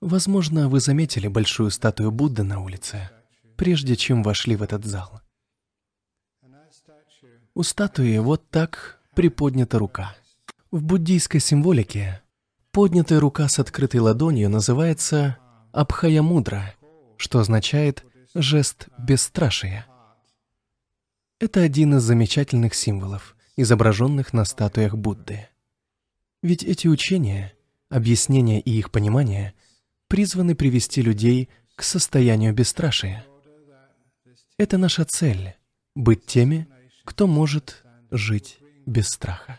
Возможно, вы заметили большую статую Будды на улице, прежде чем вошли в этот зал. У статуи вот так приподнята рука. В буддийской символике поднятая рука с открытой ладонью называется Абхаямудра, что означает «жест бесстрашия». Это один из замечательных символов, изображенных на статуях Будды. Ведь эти учения, объяснения и их понимание призваны привести людей к состоянию бесстрашия. Это наша цель — быть теми, кто может жить без страха.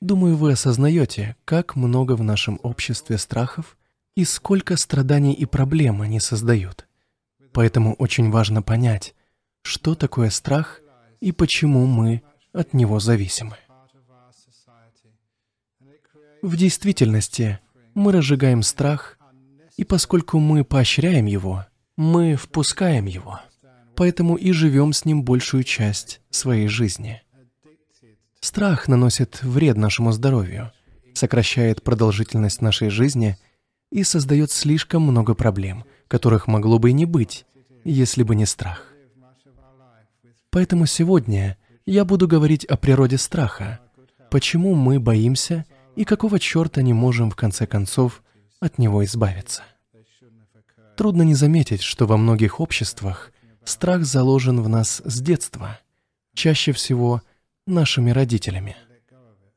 Думаю, вы осознаете, как много в нашем обществе страхов и сколько страданий и проблем они создают. Поэтому очень важно понять, что такое страх и почему мы от него зависимы. В действительности мы разжигаем страх, и поскольку мы поощряем его, мы впускаем его. Поэтому и живем с ним большую часть своей жизни. Страх наносит вред нашему здоровью, сокращает продолжительность нашей жизни и создает слишком много проблем, которых могло бы и не быть, если бы не страх. Поэтому сегодня я буду говорить о природе страха, почему мы боимся и какого черта не можем в конце концов от него избавиться. Трудно не заметить, что во многих обществах страх заложен в нас с детства, чаще всего нашими родителями.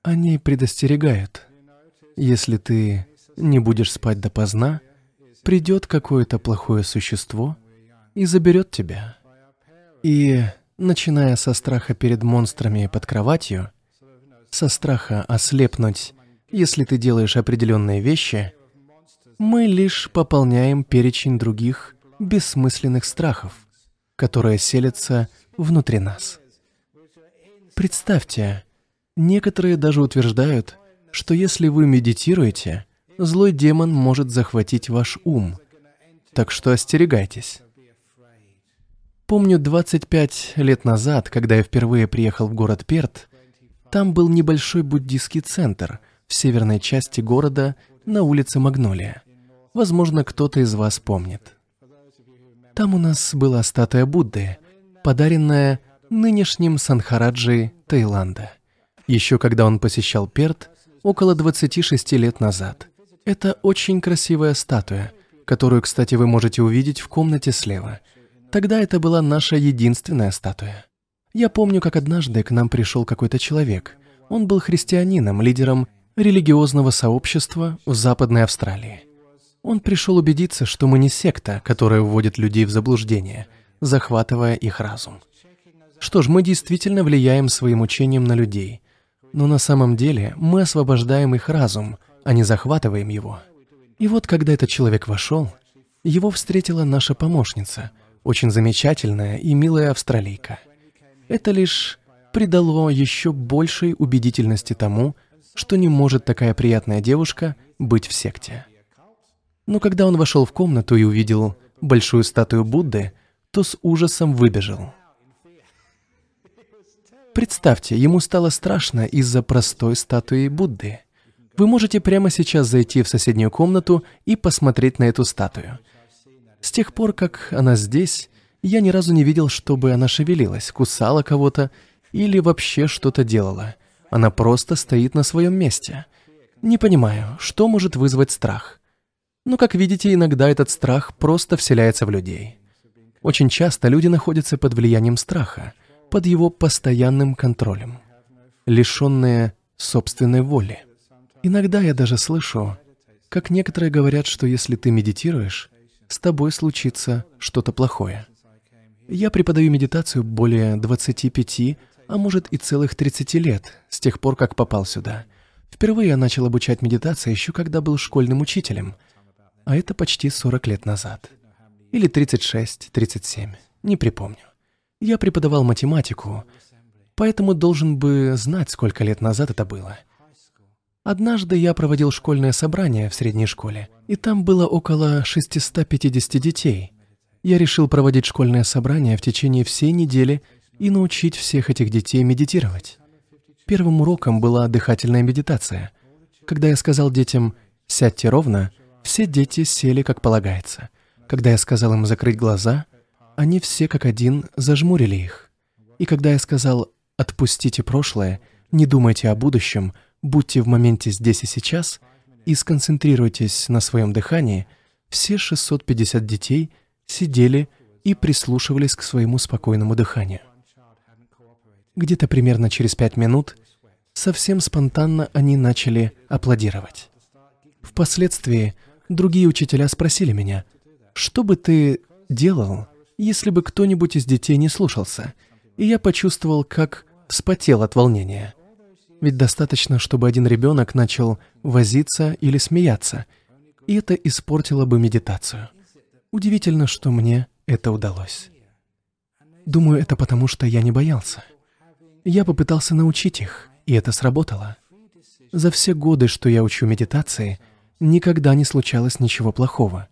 Они предостерегают, если ты не будешь спать допоздна, придет какое-то плохое существо и заберет тебя. И, начиная со страха перед монстрами под кроватью, со страха ослепнуть, если ты делаешь определенные вещи, мы лишь пополняем перечень других бессмысленных страхов, которые селятся внутри нас. Представьте, некоторые даже утверждают, что если вы медитируете, злой демон может захватить ваш ум. Так что остерегайтесь. Помню 25 лет назад, когда я впервые приехал в город Перт, там был небольшой буддийский центр в северной части города на улице Магнолия. Возможно, кто-то из вас помнит. Там у нас была статуя Будды, подаренная нынешним Санхараджи Таиланда. Еще когда он посещал Перт около 26 лет назад. Это очень красивая статуя, которую, кстати, вы можете увидеть в комнате слева. Тогда это была наша единственная статуя. Я помню, как однажды к нам пришел какой-то человек. Он был христианином, лидером религиозного сообщества в Западной Австралии. Он пришел убедиться, что мы не секта, которая вводит людей в заблуждение, захватывая их разум. Что ж, мы действительно влияем своим учением на людей, но на самом деле мы освобождаем их разум, а не захватываем его. И вот когда этот человек вошел, его встретила наша помощница, очень замечательная и милая австралийка. Это лишь придало еще большей убедительности тому, что не может такая приятная девушка быть в секте. Но когда он вошел в комнату и увидел большую статую Будды, то с ужасом выбежал. Представьте, ему стало страшно из-за простой статуи Будды. Вы можете прямо сейчас зайти в соседнюю комнату и посмотреть на эту статую. С тех пор, как она здесь, я ни разу не видел, чтобы она шевелилась, кусала кого-то или вообще что-то делала. Она просто стоит на своем месте. Не понимаю, что может вызвать страх. Но, как видите, иногда этот страх просто вселяется в людей. Очень часто люди находятся под влиянием страха, под его постоянным контролем, лишенные собственной воли. Иногда я даже слышу, как некоторые говорят, что если ты медитируешь, с тобой случится что-то плохое. Я преподаю медитацию более 25, а может и целых 30 лет, с тех пор, как попал сюда. Впервые я начал обучать медитации еще когда был школьным учителем, а это почти 40 лет назад. Или 36, 37, не припомню. Я преподавал математику, поэтому должен бы знать, сколько лет назад это было. Однажды я проводил школьное собрание в средней школе, и там было около 650 детей. Я решил проводить школьное собрание в течение всей недели и научить всех этих детей медитировать. Первым уроком была дыхательная медитация. Когда я сказал детям «сядьте ровно», все дети сели как полагается. Когда я сказал им закрыть глаза, они все как один зажмурили их. И когда я сказал «отпустите прошлое», «не думайте о будущем», «будьте в моменте здесь и сейчас» и сконцентрируйтесь на своем дыхании, все 650 детей сидели и прислушивались к своему спокойному дыханию. Где-то примерно через пять минут совсем спонтанно они начали аплодировать. Впоследствии другие учителя спросили меня, что бы ты делал, если бы кто-нибудь из детей не слушался, и я почувствовал, как вспотел от волнения. Ведь достаточно, чтобы один ребенок начал возиться или смеяться, и это испортило бы медитацию. Удивительно, что мне это удалось. Думаю, это потому, что я не боялся. Я попытался научить их, и это сработало. За все годы, что я учу медитации, никогда не случалось ничего плохого,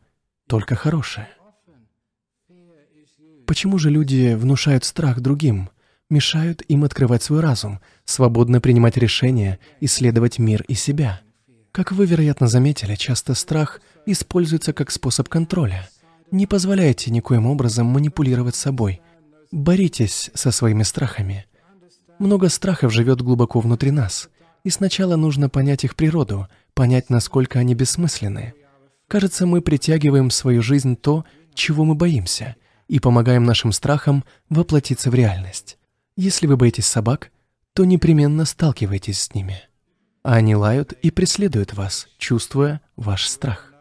только хорошее. Почему же люди внушают страх другим, мешают им открывать свой разум, свободно принимать решения, исследовать мир и себя? Как вы, вероятно, заметили, часто страх используется как способ контроля. Не позволяйте никоим образом манипулировать собой. Боритесь со своими страхами. Много страхов живет глубоко внутри нас, и сначала нужно понять их природу, понять, насколько они бессмысленны. Кажется, мы притягиваем в свою жизнь то, чего мы боимся, и помогаем нашим страхам воплотиться в реальность. Если вы боитесь собак, то непременно сталкиваетесь с ними. Они лают и преследуют вас, чувствуя ваш страх.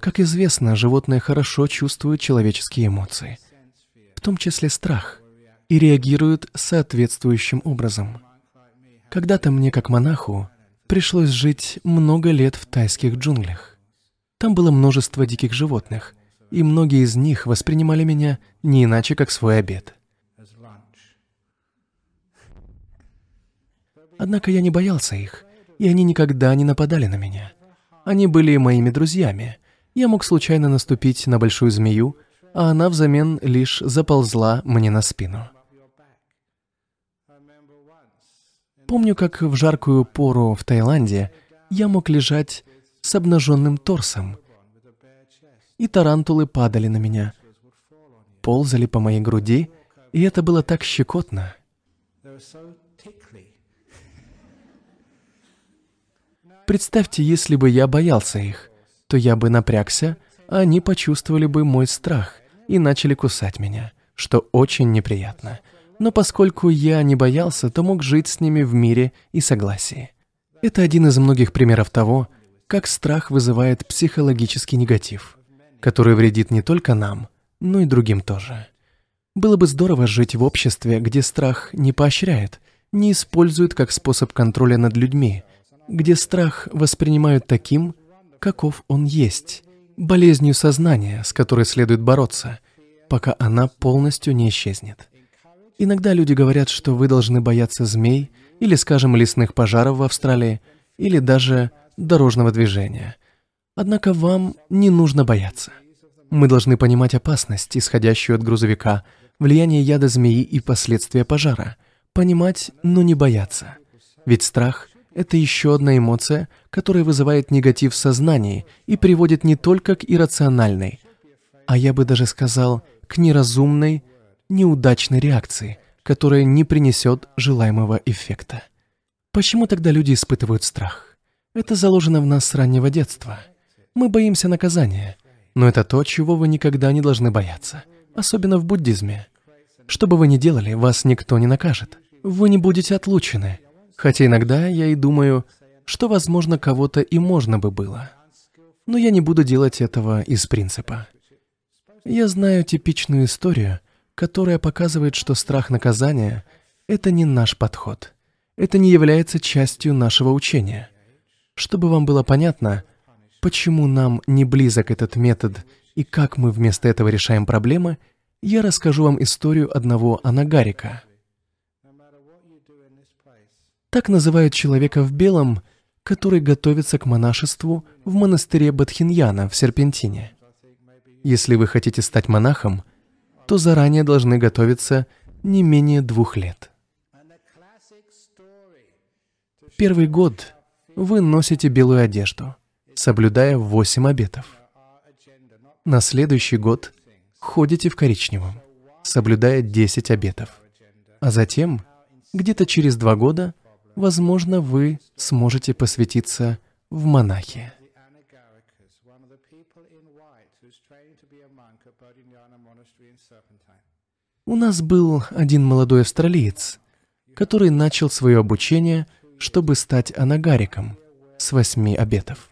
Как известно, животные хорошо чувствуют человеческие эмоции, в том числе страх, и реагируют соответствующим образом. Когда-то мне, как монаху, пришлось жить много лет в тайских джунглях. Там было множество диких животных, и многие из них воспринимали меня не иначе, как свой обед. Однако я не боялся их, и они никогда не нападали на меня. Они были моими друзьями. Я мог случайно наступить на большую змею, а она взамен лишь заползла мне на спину. Помню, как в жаркую пору в Таиланде я мог лежать с обнаженным торсом, и тарантулы падали на меня, ползали по моей груди, и это было так щекотно. Представьте, если бы я боялся их, то я бы напрягся, а они почувствовали бы мой страх и начали кусать меня, что очень неприятно. Но поскольку я не боялся, то мог жить с ними в мире и согласии. Это один из многих примеров того, как страх вызывает психологический негатив который вредит не только нам, но и другим тоже. Было бы здорово жить в обществе, где страх не поощряет, не использует как способ контроля над людьми, где страх воспринимают таким, каков он есть, болезнью сознания, с которой следует бороться, пока она полностью не исчезнет. Иногда люди говорят, что вы должны бояться змей или, скажем, лесных пожаров в Австралии, или даже дорожного движения – Однако вам не нужно бояться. Мы должны понимать опасность, исходящую от грузовика, влияние яда змеи и последствия пожара. Понимать, но не бояться. Ведь страх — это еще одна эмоция, которая вызывает негатив в сознании и приводит не только к иррациональной, а я бы даже сказал, к неразумной, неудачной реакции, которая не принесет желаемого эффекта. Почему тогда люди испытывают страх? Это заложено в нас с раннего детства — мы боимся наказания, но это то, чего вы никогда не должны бояться, особенно в буддизме. Что бы вы ни делали, вас никто не накажет. Вы не будете отлучены. Хотя иногда я и думаю, что, возможно, кого-то и можно бы было. Но я не буду делать этого из принципа. Я знаю типичную историю, которая показывает, что страх наказания — это не наш подход. Это не является частью нашего учения. Чтобы вам было понятно — Почему нам не близок этот метод и как мы вместо этого решаем проблемы, я расскажу вам историю одного анагарика. Так называют человека в белом, который готовится к монашеству в монастыре Бадхиньяна в Серпентине. Если вы хотите стать монахом, то заранее должны готовиться не менее двух лет. Первый год вы носите белую одежду, соблюдая восемь обетов. На следующий год ходите в коричневом, соблюдая 10 обетов. А затем, где-то через два года, возможно, вы сможете посвятиться в монахи. У нас был один молодой австралиец, который начал свое обучение, чтобы стать анагариком с восьми обетов.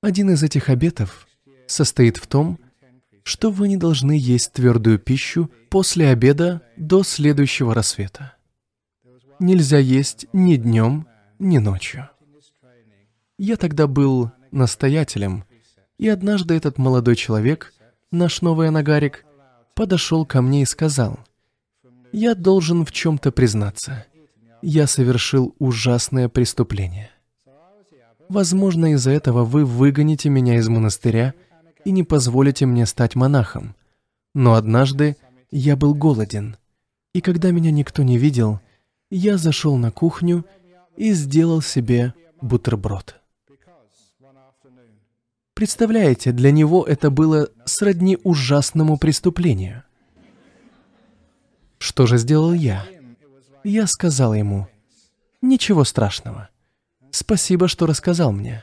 Один из этих обетов состоит в том, что вы не должны есть твердую пищу после обеда до следующего рассвета. Нельзя есть ни днем, ни ночью. Я тогда был настоятелем, и однажды этот молодой человек, наш новый анагарик, подошел ко мне и сказал, «Я должен в чем-то признаться. Я совершил ужасное преступление. Возможно, из-за этого вы выгоните меня из монастыря и не позволите мне стать монахом. Но однажды я был голоден, и когда меня никто не видел, я зашел на кухню и сделал себе бутерброд. Представляете, для него это было сродни ужасному преступлению. Что же сделал я? Я сказал ему, «Ничего страшного. Спасибо, что рассказал мне.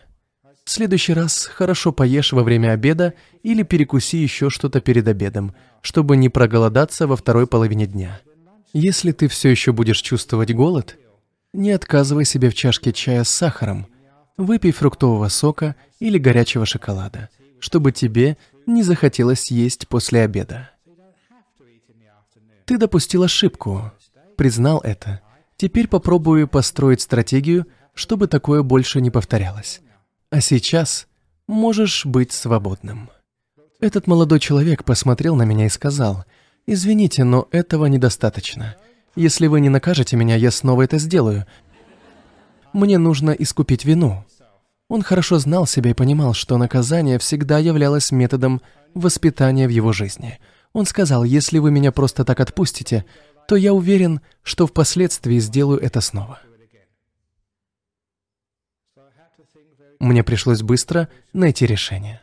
В следующий раз хорошо поешь во время обеда или перекуси еще что-то перед обедом, чтобы не проголодаться во второй половине дня. Если ты все еще будешь чувствовать голод, не отказывай себе в чашке чая с сахаром, выпей фруктового сока или горячего шоколада, чтобы тебе не захотелось есть после обеда. Ты допустил ошибку, признал это. Теперь попробую построить стратегию, чтобы такое больше не повторялось. А сейчас можешь быть свободным. Этот молодой человек посмотрел на меня и сказал, «Извините, но этого недостаточно. Если вы не накажете меня, я снова это сделаю. Мне нужно искупить вину». Он хорошо знал себя и понимал, что наказание всегда являлось методом воспитания в его жизни. Он сказал, «Если вы меня просто так отпустите, то я уверен, что впоследствии сделаю это снова». Мне пришлось быстро найти решение.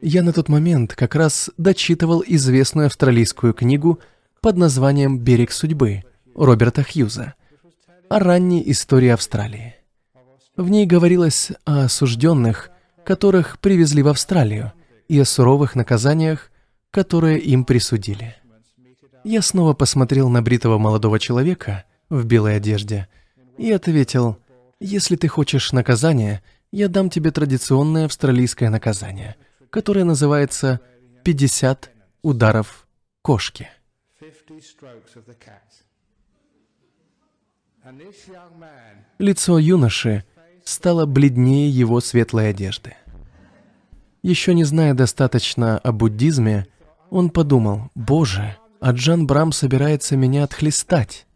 Я на тот момент как раз дочитывал известную австралийскую книгу под названием «Берег судьбы» Роберта Хьюза о ранней истории Австралии. В ней говорилось о осужденных, которых привезли в Австралию, и о суровых наказаниях, которые им присудили. Я снова посмотрел на бритого молодого человека в белой одежде и ответил, если ты хочешь наказания, я дам тебе традиционное австралийское наказание, которое называется 50 ударов кошки. Лицо юноши стало бледнее его светлой одежды. Еще не зная достаточно о буддизме, он подумал, «Боже, а Джан Брам собирается меня отхлестать».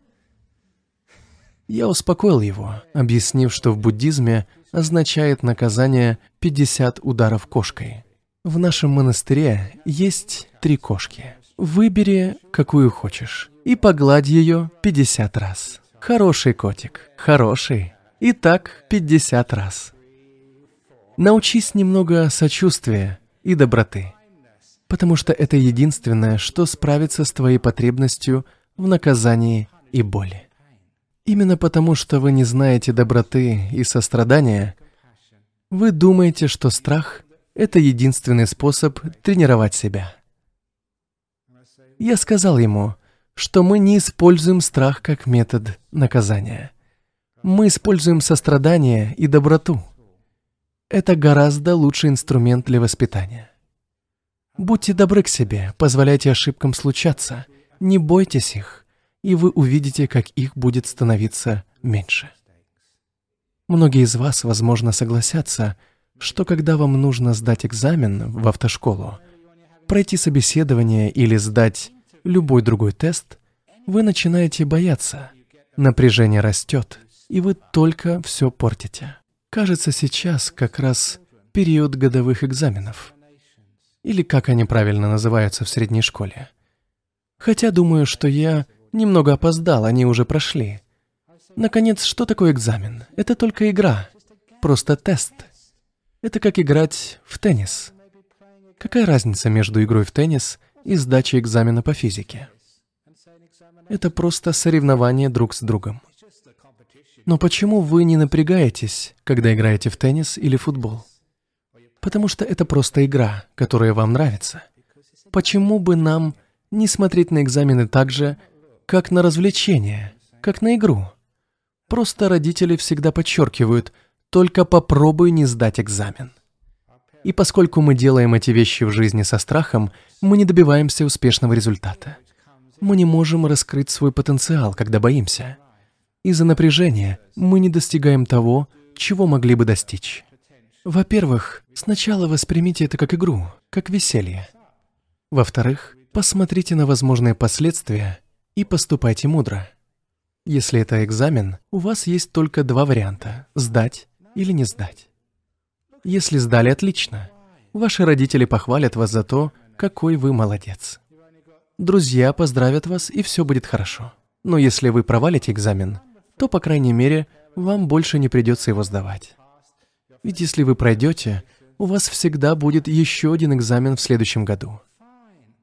Я успокоил его, объяснив, что в буддизме означает наказание 50 ударов кошкой. В нашем монастыре есть три кошки. Выбери, какую хочешь, и погладь ее 50 раз. Хороший котик, хороший. И так 50 раз. Научись немного сочувствия и доброты, потому что это единственное, что справится с твоей потребностью в наказании и боли. Именно потому, что вы не знаете доброты и сострадания, вы думаете, что страх — это единственный способ тренировать себя. Я сказал ему, что мы не используем страх как метод наказания. Мы используем сострадание и доброту. Это гораздо лучший инструмент для воспитания. Будьте добры к себе, позволяйте ошибкам случаться, не бойтесь их и вы увидите, как их будет становиться меньше. Многие из вас, возможно, согласятся, что когда вам нужно сдать экзамен в автошколу, пройти собеседование или сдать любой другой тест, вы начинаете бояться, напряжение растет, и вы только все портите. Кажется, сейчас как раз период годовых экзаменов. Или как они правильно называются в средней школе. Хотя думаю, что я Немного опоздал, они уже прошли. Наконец, что такое экзамен? Это только игра, просто тест. Это как играть в теннис. Какая разница между игрой в теннис и сдачей экзамена по физике? Это просто соревнование друг с другом. Но почему вы не напрягаетесь, когда играете в теннис или футбол? Потому что это просто игра, которая вам нравится. Почему бы нам не смотреть на экзамены так же, как на развлечение, как на игру? Просто родители всегда подчеркивают, только попробуй не сдать экзамен. И поскольку мы делаем эти вещи в жизни со страхом, мы не добиваемся успешного результата. Мы не можем раскрыть свой потенциал, когда боимся. Из-за напряжения мы не достигаем того, чего могли бы достичь. Во-первых, сначала воспримите это как игру, как веселье. Во-вторых, посмотрите на возможные последствия и поступайте мудро. Если это экзамен, у вас есть только два варианта – сдать или не сдать. Если сдали, отлично. Ваши родители похвалят вас за то, какой вы молодец. Друзья поздравят вас, и все будет хорошо. Но если вы провалите экзамен, то, по крайней мере, вам больше не придется его сдавать. Ведь если вы пройдете, у вас всегда будет еще один экзамен в следующем году.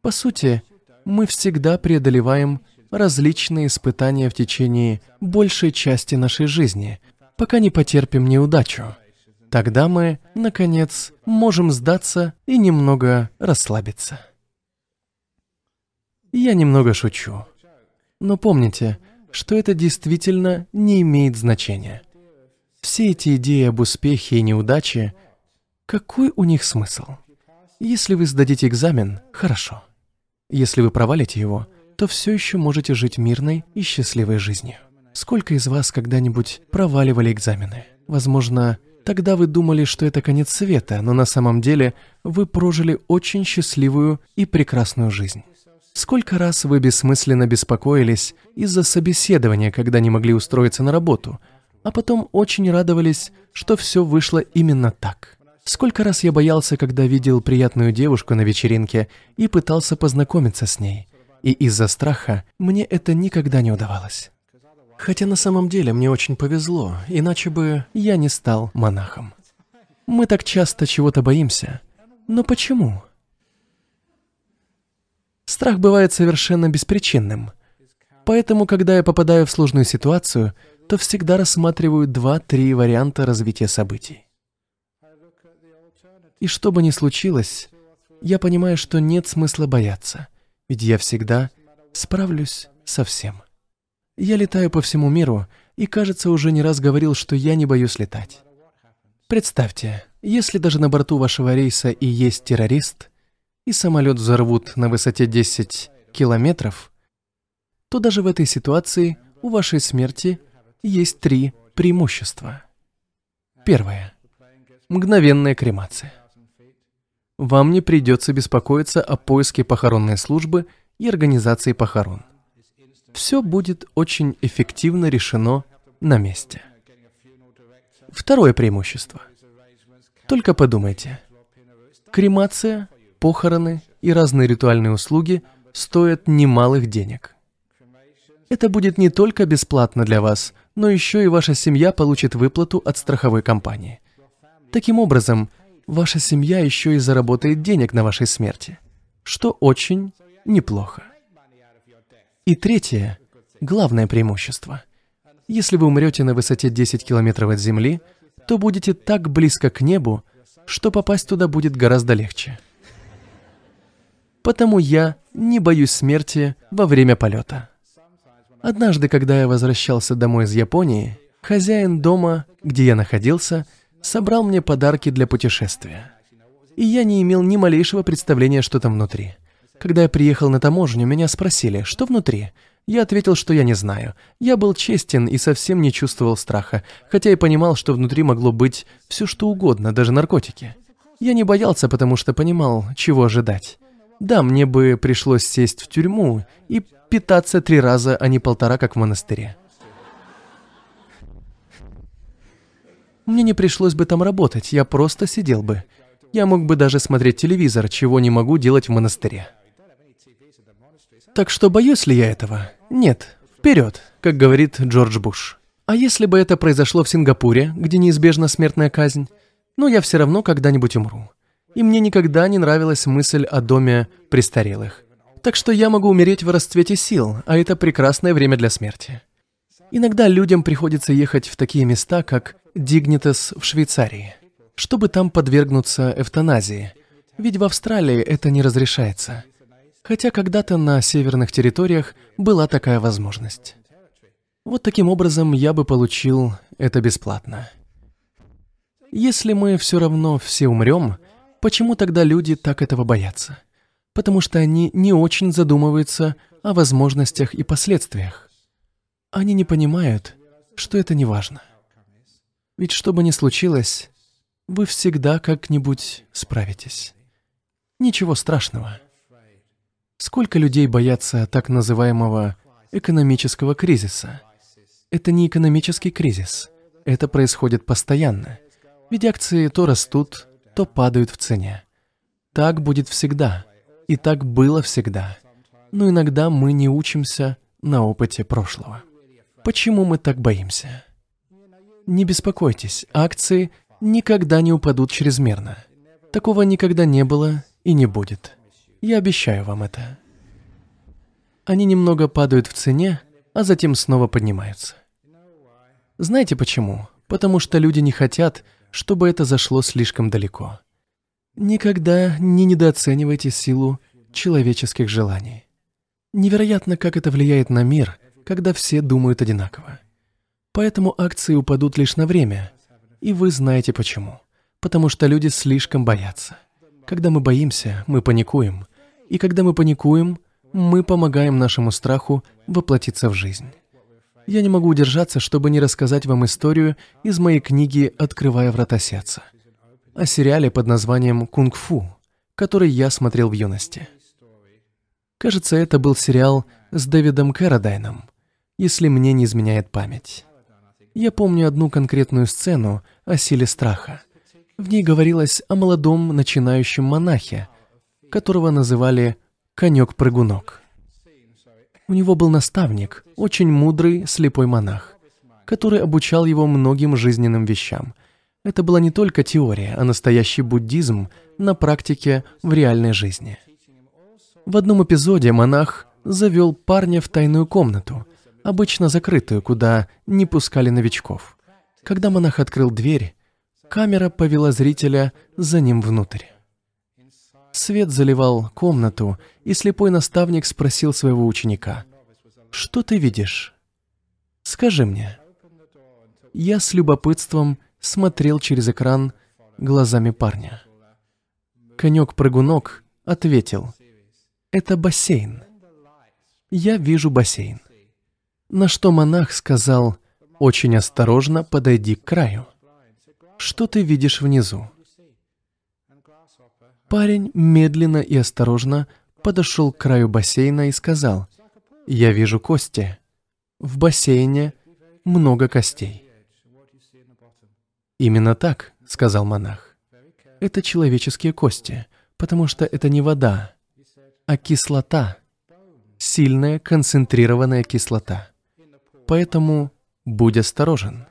По сути, мы всегда преодолеваем различные испытания в течение большей части нашей жизни, пока не потерпим неудачу. Тогда мы, наконец, можем сдаться и немного расслабиться. Я немного шучу. Но помните, что это действительно не имеет значения. Все эти идеи об успехе и неудаче, какой у них смысл? Если вы сдадите экзамен, хорошо. Если вы провалите его, то все еще можете жить мирной и счастливой жизнью. Сколько из вас когда-нибудь проваливали экзамены? Возможно, Тогда вы думали, что это конец света, но на самом деле вы прожили очень счастливую и прекрасную жизнь. Сколько раз вы бессмысленно беспокоились из-за собеседования, когда не могли устроиться на работу, а потом очень радовались, что все вышло именно так. Сколько раз я боялся, когда видел приятную девушку на вечеринке и пытался познакомиться с ней, и из-за страха мне это никогда не удавалось. Хотя на самом деле мне очень повезло, иначе бы я не стал монахом. Мы так часто чего-то боимся. Но почему? Страх бывает совершенно беспричинным. Поэтому, когда я попадаю в сложную ситуацию, то всегда рассматриваю два-три варианта развития событий. И что бы ни случилось, я понимаю, что нет смысла бояться, ведь я всегда справлюсь со всем. Я летаю по всему миру и, кажется, уже не раз говорил, что я не боюсь летать. Представьте, если даже на борту вашего рейса и есть террорист, и самолет взорвут на высоте 10 километров, то даже в этой ситуации у вашей смерти есть три преимущества. Первое. Мгновенная кремация. Вам не придется беспокоиться о поиске похоронной службы и организации похорон все будет очень эффективно решено на месте. Второе преимущество. Только подумайте. Кремация, похороны и разные ритуальные услуги стоят немалых денег. Это будет не только бесплатно для вас, но еще и ваша семья получит выплату от страховой компании. Таким образом, ваша семья еще и заработает денег на вашей смерти, что очень неплохо. И третье, главное преимущество. Если вы умрете на высоте 10 километров от Земли, то будете так близко к небу, что попасть туда будет гораздо легче. Потому я не боюсь смерти во время полета. Однажды, когда я возвращался домой из Японии, хозяин дома, где я находился, собрал мне подарки для путешествия. И я не имел ни малейшего представления, что там внутри. Когда я приехал на таможню, меня спросили, что внутри. Я ответил, что я не знаю. Я был честен и совсем не чувствовал страха, хотя и понимал, что внутри могло быть все что угодно, даже наркотики. Я не боялся, потому что понимал, чего ожидать. Да, мне бы пришлось сесть в тюрьму и питаться три раза, а не полтора, как в монастыре. Мне не пришлось бы там работать, я просто сидел бы. Я мог бы даже смотреть телевизор, чего не могу делать в монастыре. Так что боюсь ли я этого? Нет. Вперед, как говорит Джордж Буш. А если бы это произошло в Сингапуре, где неизбежна смертная казнь? Ну, я все равно когда-нибудь умру. И мне никогда не нравилась мысль о доме престарелых. Так что я могу умереть в расцвете сил, а это прекрасное время для смерти. Иногда людям приходится ехать в такие места, как Дигнитас в Швейцарии, чтобы там подвергнуться эвтаназии, ведь в Австралии это не разрешается. Хотя когда-то на северных территориях была такая возможность. Вот таким образом я бы получил это бесплатно. Если мы все равно все умрем, почему тогда люди так этого боятся? Потому что они не очень задумываются о возможностях и последствиях. Они не понимают, что это не важно. Ведь что бы ни случилось, вы всегда как-нибудь справитесь. Ничего страшного. Сколько людей боятся так называемого экономического кризиса? Это не экономический кризис. Это происходит постоянно. Ведь акции то растут, то падают в цене. Так будет всегда. И так было всегда. Но иногда мы не учимся на опыте прошлого. Почему мы так боимся? Не беспокойтесь, акции никогда не упадут чрезмерно. Такого никогда не было и не будет. Я обещаю вам это. Они немного падают в цене, а затем снова поднимаются. Знаете почему? Потому что люди не хотят, чтобы это зашло слишком далеко. Никогда не недооценивайте силу человеческих желаний. Невероятно, как это влияет на мир, когда все думают одинаково. Поэтому акции упадут лишь на время, и вы знаете почему. Потому что люди слишком боятся. Когда мы боимся, мы паникуем, и когда мы паникуем, мы помогаем нашему страху воплотиться в жизнь. Я не могу удержаться, чтобы не рассказать вам историю из моей книги «Открывая врата сердца» о сериале под названием «Кунг-фу», который я смотрел в юности. Кажется, это был сериал с Дэвидом Кэродайном, если мне не изменяет память. Я помню одну конкретную сцену о силе страха. В ней говорилось о молодом начинающем монахе, которого называли «конек-прыгунок». У него был наставник, очень мудрый слепой монах, который обучал его многим жизненным вещам. Это была не только теория, а настоящий буддизм на практике в реальной жизни. В одном эпизоде монах завел парня в тайную комнату, обычно закрытую, куда не пускали новичков. Когда монах открыл дверь, камера повела зрителя за ним внутрь. Свет заливал комнату, и слепой наставник спросил своего ученика, «Что ты видишь? Скажи мне». Я с любопытством смотрел через экран глазами парня. Конек-прыгунок ответил, «Это бассейн. Я вижу бассейн». На что монах сказал, «Очень осторожно подойди к краю. Что ты видишь внизу?» Парень медленно и осторожно подошел к краю бассейна и сказал, «Я вижу кости. В бассейне много костей». «Именно так», — сказал монах. «Это человеческие кости, потому что это не вода, а кислота, сильная концентрированная кислота. Поэтому будь осторожен».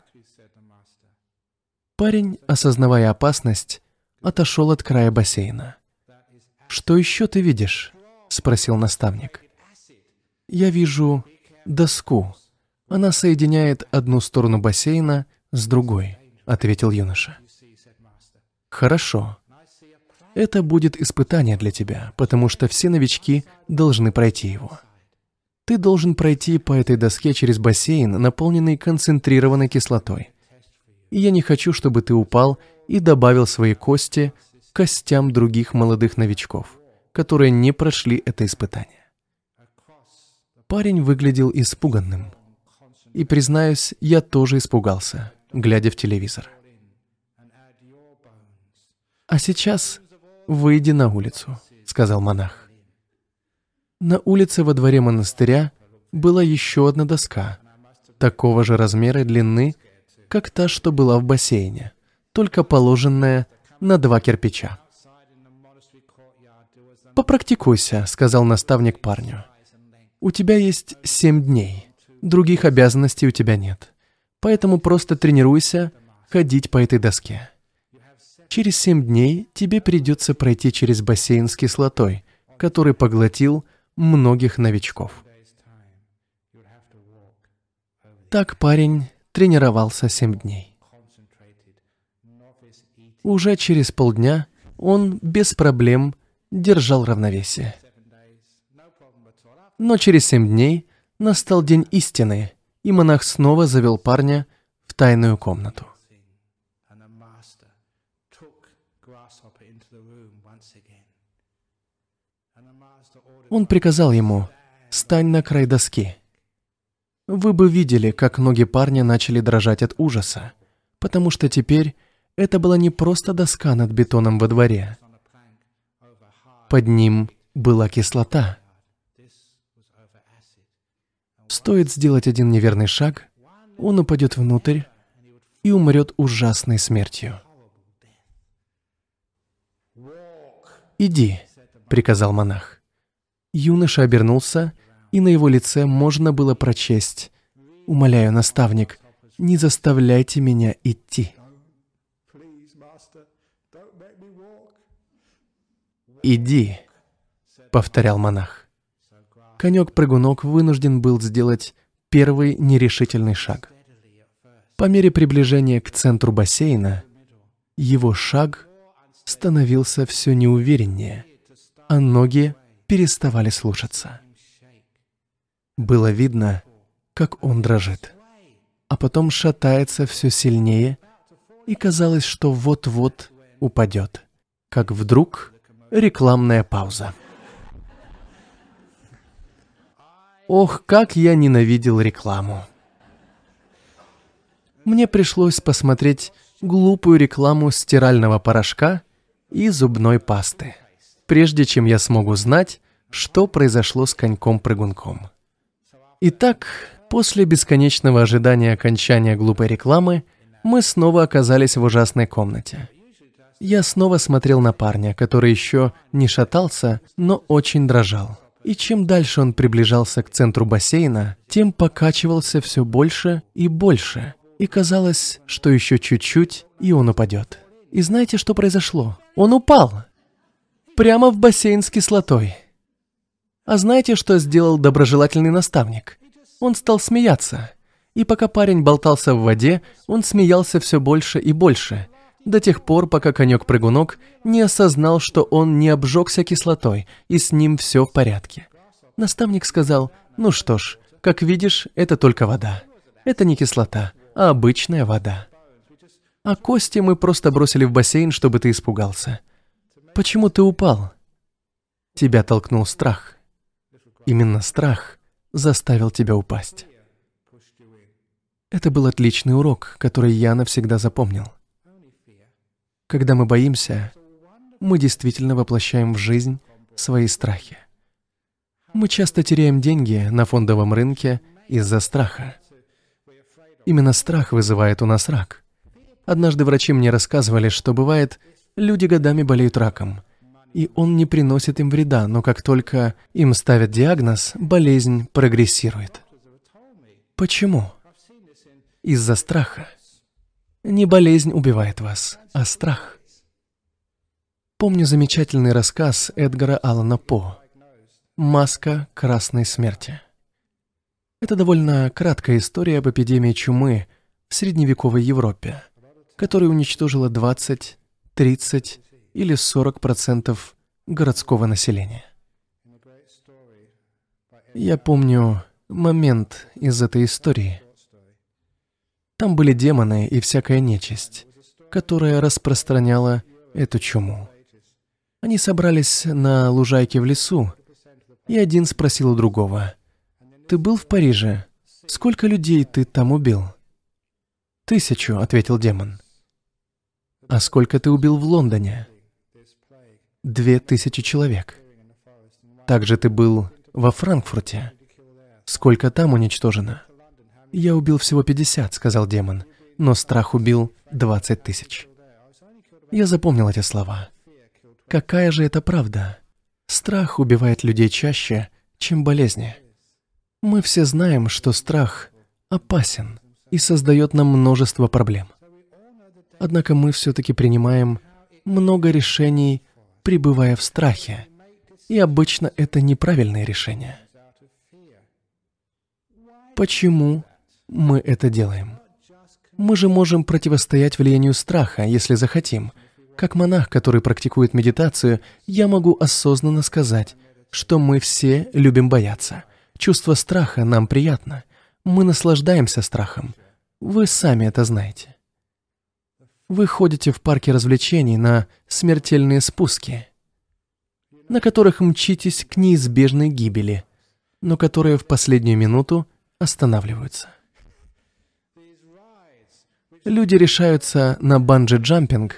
Парень, осознавая опасность, отошел от края бассейна. «Что еще ты видишь?» — спросил наставник. «Я вижу доску. Она соединяет одну сторону бассейна с другой», — ответил юноша. «Хорошо. Это будет испытание для тебя, потому что все новички должны пройти его. Ты должен пройти по этой доске через бассейн, наполненный концентрированной кислотой. И я не хочу, чтобы ты упал и добавил свои кости к костям других молодых новичков, которые не прошли это испытание. Парень выглядел испуганным. И, признаюсь, я тоже испугался, глядя в телевизор. «А сейчас выйди на улицу», — сказал монах. На улице во дворе монастыря была еще одна доска, такого же размера и длины, как та, что была в бассейне только положенное на два кирпича. «Попрактикуйся», — сказал наставник парню. «У тебя есть семь дней. Других обязанностей у тебя нет. Поэтому просто тренируйся ходить по этой доске. Через семь дней тебе придется пройти через бассейн с кислотой, который поглотил многих новичков. Так парень тренировался семь дней. Уже через полдня он без проблем держал равновесие. Но через семь дней настал день истины, и монах снова завел парня в тайную комнату. Он приказал ему, «Стань на край доски». Вы бы видели, как ноги парня начали дрожать от ужаса, потому что теперь это была не просто доска над бетоном во дворе. Под ним была кислота. Стоит сделать один неверный шаг, он упадет внутрь и умрет ужасной смертью. «Иди», — приказал монах. Юноша обернулся, и на его лице можно было прочесть «Умоляю, наставник, не заставляйте меня идти». «Иди», — повторял монах. Конек-прыгунок вынужден был сделать первый нерешительный шаг. По мере приближения к центру бассейна, его шаг становился все неувереннее, а ноги переставали слушаться. Было видно, как он дрожит, а потом шатается все сильнее, и казалось, что вот-вот упадет, как вдруг рекламная пауза. Ох, как я ненавидел рекламу. Мне пришлось посмотреть глупую рекламу стирального порошка и зубной пасты прежде чем я смогу знать, что произошло с коньком-прыгунком. Итак, после бесконечного ожидания окончания глупой рекламы, мы снова оказались в ужасной комнате. Я снова смотрел на парня, который еще не шатался, но очень дрожал. И чем дальше он приближался к центру бассейна, тем покачивался все больше и больше. И казалось, что еще чуть-чуть, и он упадет. И знаете, что произошло? Он упал! прямо в бассейн с кислотой. А знаете, что сделал доброжелательный наставник? Он стал смеяться. И пока парень болтался в воде, он смеялся все больше и больше, до тех пор, пока конек-прыгунок не осознал, что он не обжегся кислотой, и с ним все в порядке. Наставник сказал, ну что ж, как видишь, это только вода. Это не кислота, а обычная вода. А кости мы просто бросили в бассейн, чтобы ты испугался. Почему ты упал? Тебя толкнул страх. Именно страх заставил тебя упасть. Это был отличный урок, который я навсегда запомнил. Когда мы боимся, мы действительно воплощаем в жизнь свои страхи. Мы часто теряем деньги на фондовом рынке из-за страха. Именно страх вызывает у нас рак. Однажды врачи мне рассказывали, что бывает, Люди годами болеют раком, и он не приносит им вреда, но как только им ставят диагноз, болезнь прогрессирует. Почему? Из-за страха. Не болезнь убивает вас, а страх. Помню замечательный рассказ Эдгара Аллана По «Маска красной смерти». Это довольно краткая история об эпидемии чумы в средневековой Европе, которая уничтожила 20 30 или 40 процентов городского населения. Я помню момент из этой истории. Там были демоны и всякая нечисть, которая распространяла эту чуму. Они собрались на лужайке в лесу, и один спросил у другого, «Ты был в Париже? Сколько людей ты там убил?» «Тысячу», — ответил демон. А сколько ты убил в Лондоне? Две тысячи человек. Также ты был во Франкфурте. Сколько там уничтожено? Я убил всего 50, сказал демон, но страх убил 20 тысяч. Я запомнил эти слова. Какая же это правда? Страх убивает людей чаще, чем болезни. Мы все знаем, что страх опасен, и создает нам множество проблем. Однако мы все-таки принимаем много решений, пребывая в страхе, и обычно это неправильные решения. Почему мы это делаем? Мы же можем противостоять влиянию страха, если захотим. Как монах, который практикует медитацию, я могу осознанно сказать, что мы все любим бояться. Чувство страха нам приятно. Мы наслаждаемся страхом. Вы сами это знаете. Вы ходите в парке развлечений на смертельные спуски, на которых мчитесь к неизбежной гибели, но которые в последнюю минуту останавливаются. Люди решаются на банджи-джампинг,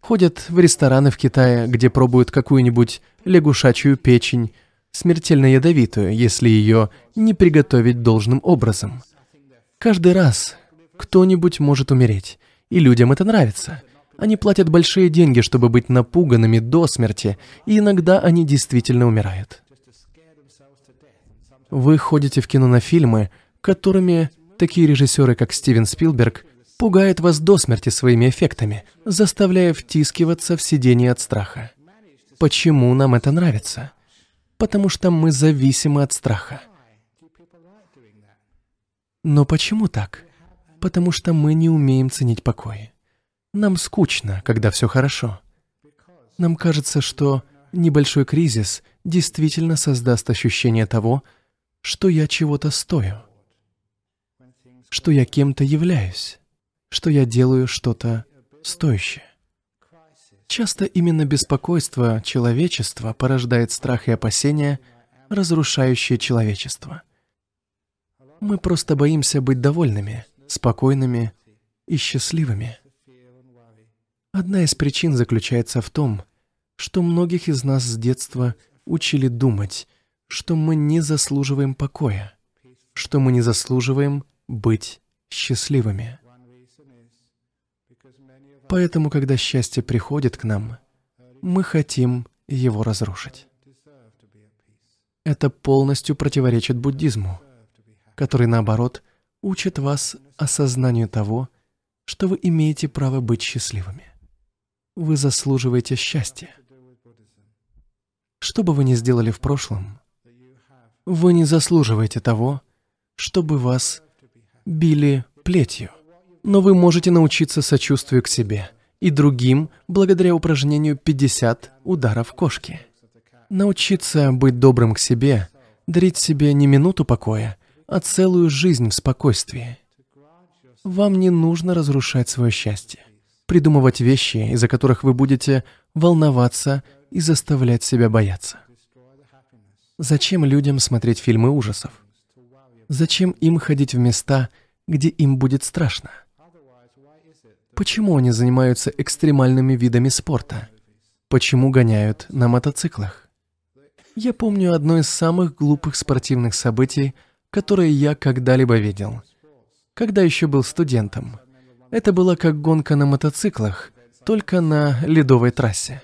ходят в рестораны в Китае, где пробуют какую-нибудь лягушачью печень, смертельно ядовитую, если ее не приготовить должным образом. Каждый раз кто-нибудь может умереть, и людям это нравится. Они платят большие деньги, чтобы быть напуганными до смерти, и иногда они действительно умирают. Вы ходите в кино на фильмы, которыми такие режиссеры, как Стивен Спилберг, пугают вас до смерти своими эффектами, заставляя втискиваться в сиденье от страха. Почему нам это нравится? Потому что мы зависимы от страха. Но почему так? Потому что мы не умеем ценить покой. Нам скучно, когда все хорошо. Нам кажется, что небольшой кризис действительно создаст ощущение того, что я чего-то стою, что я кем-то являюсь, что я делаю что-то стоящее. Часто именно беспокойство человечества порождает страх и опасения, разрушающие человечество. Мы просто боимся быть довольными, спокойными и счастливыми. Одна из причин заключается в том, что многих из нас с детства учили думать, что мы не заслуживаем покоя, что мы не заслуживаем быть счастливыми. Поэтому, когда счастье приходит к нам, мы хотим его разрушить. Это полностью противоречит буддизму, который, наоборот, учит вас осознанию того, что вы имеете право быть счастливыми. Вы заслуживаете счастья. Что бы вы ни сделали в прошлом, вы не заслуживаете того, чтобы вас били плетью. Но вы можете научиться сочувствию к себе и другим благодаря упражнению 50 ударов кошки. Научиться быть добрым к себе, дарить себе не минуту покоя, а целую жизнь в спокойствии. Вам не нужно разрушать свое счастье, придумывать вещи, из-за которых вы будете волноваться и заставлять себя бояться. Зачем людям смотреть фильмы ужасов? Зачем им ходить в места, где им будет страшно? Почему они занимаются экстремальными видами спорта? Почему гоняют на мотоциклах? Я помню одно из самых глупых спортивных событий, которое я когда-либо видел. Когда еще был студентом. Это было как гонка на мотоциклах, только на ледовой трассе.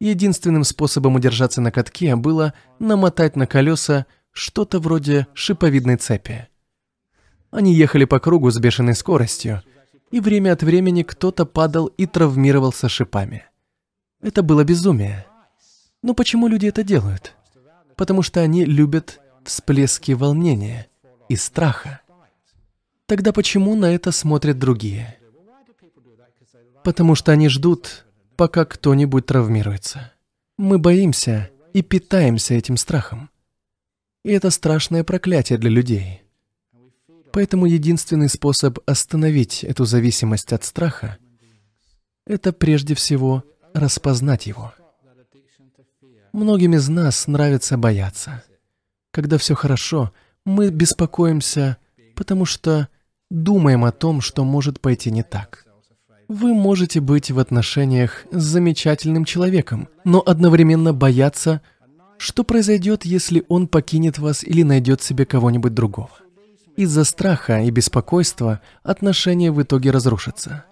Единственным способом удержаться на катке было намотать на колеса что-то вроде шиповидной цепи. Они ехали по кругу с бешеной скоростью, и время от времени кто-то падал и травмировался шипами. Это было безумие. Но почему люди это делают? Потому что они любят всплески волнения и страха. Тогда почему на это смотрят другие? Потому что они ждут, пока кто-нибудь травмируется. Мы боимся и питаемся этим страхом. И это страшное проклятие для людей. Поэтому единственный способ остановить эту зависимость от страха – это прежде всего распознать его. Многим из нас нравится бояться. Когда все хорошо, мы беспокоимся, потому что думаем о том, что может пойти не так. Вы можете быть в отношениях с замечательным человеком, но одновременно бояться, что произойдет, если он покинет вас или найдет себе кого-нибудь другого. Из-за страха и беспокойства отношения в итоге разрушатся.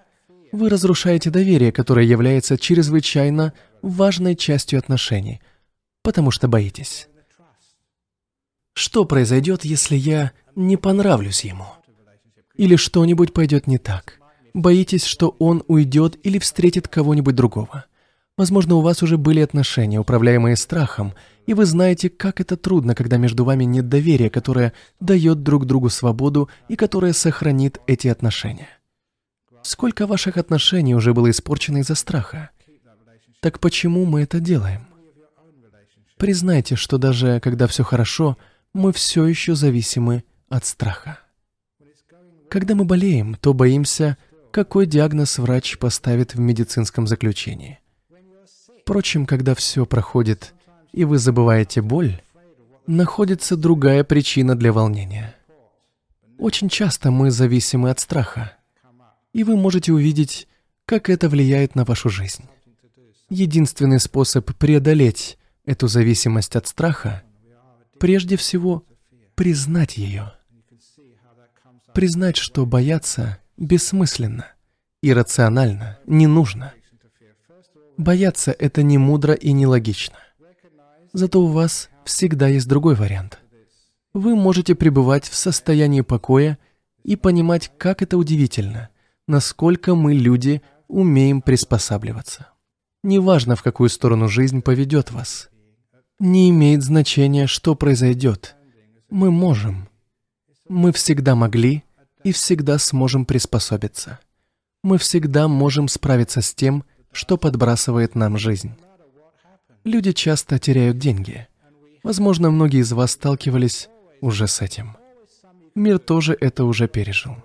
Вы разрушаете доверие, которое является чрезвычайно важной частью отношений, потому что боитесь. Что произойдет, если я не понравлюсь ему? Или что-нибудь пойдет не так. Боитесь, что он уйдет или встретит кого-нибудь другого. Возможно, у вас уже были отношения, управляемые страхом, и вы знаете, как это трудно, когда между вами нет доверия, которое дает друг другу свободу и которое сохранит эти отношения. Сколько ваших отношений уже было испорчено из-за страха? Так почему мы это делаем? Признайте, что даже когда все хорошо, мы все еще зависимы от страха. Когда мы болеем, то боимся, какой диагноз врач поставит в медицинском заключении. Впрочем, когда все проходит, и вы забываете боль, находится другая причина для волнения. Очень часто мы зависимы от страха, и вы можете увидеть, как это влияет на вашу жизнь. Единственный способ преодолеть эту зависимость от страха, прежде всего, признать ее. Признать, что бояться бессмысленно, иррационально, не нужно. Бояться — это не мудро и не логично. Зато у вас всегда есть другой вариант. Вы можете пребывать в состоянии покоя и понимать, как это удивительно, насколько мы, люди, умеем приспосабливаться. Неважно, в какую сторону жизнь поведет вас. Не имеет значения, что произойдет. Мы можем. Мы всегда могли и всегда сможем приспособиться. Мы всегда можем справиться с тем, что подбрасывает нам жизнь. Люди часто теряют деньги. Возможно, многие из вас сталкивались уже с этим. Мир тоже это уже пережил.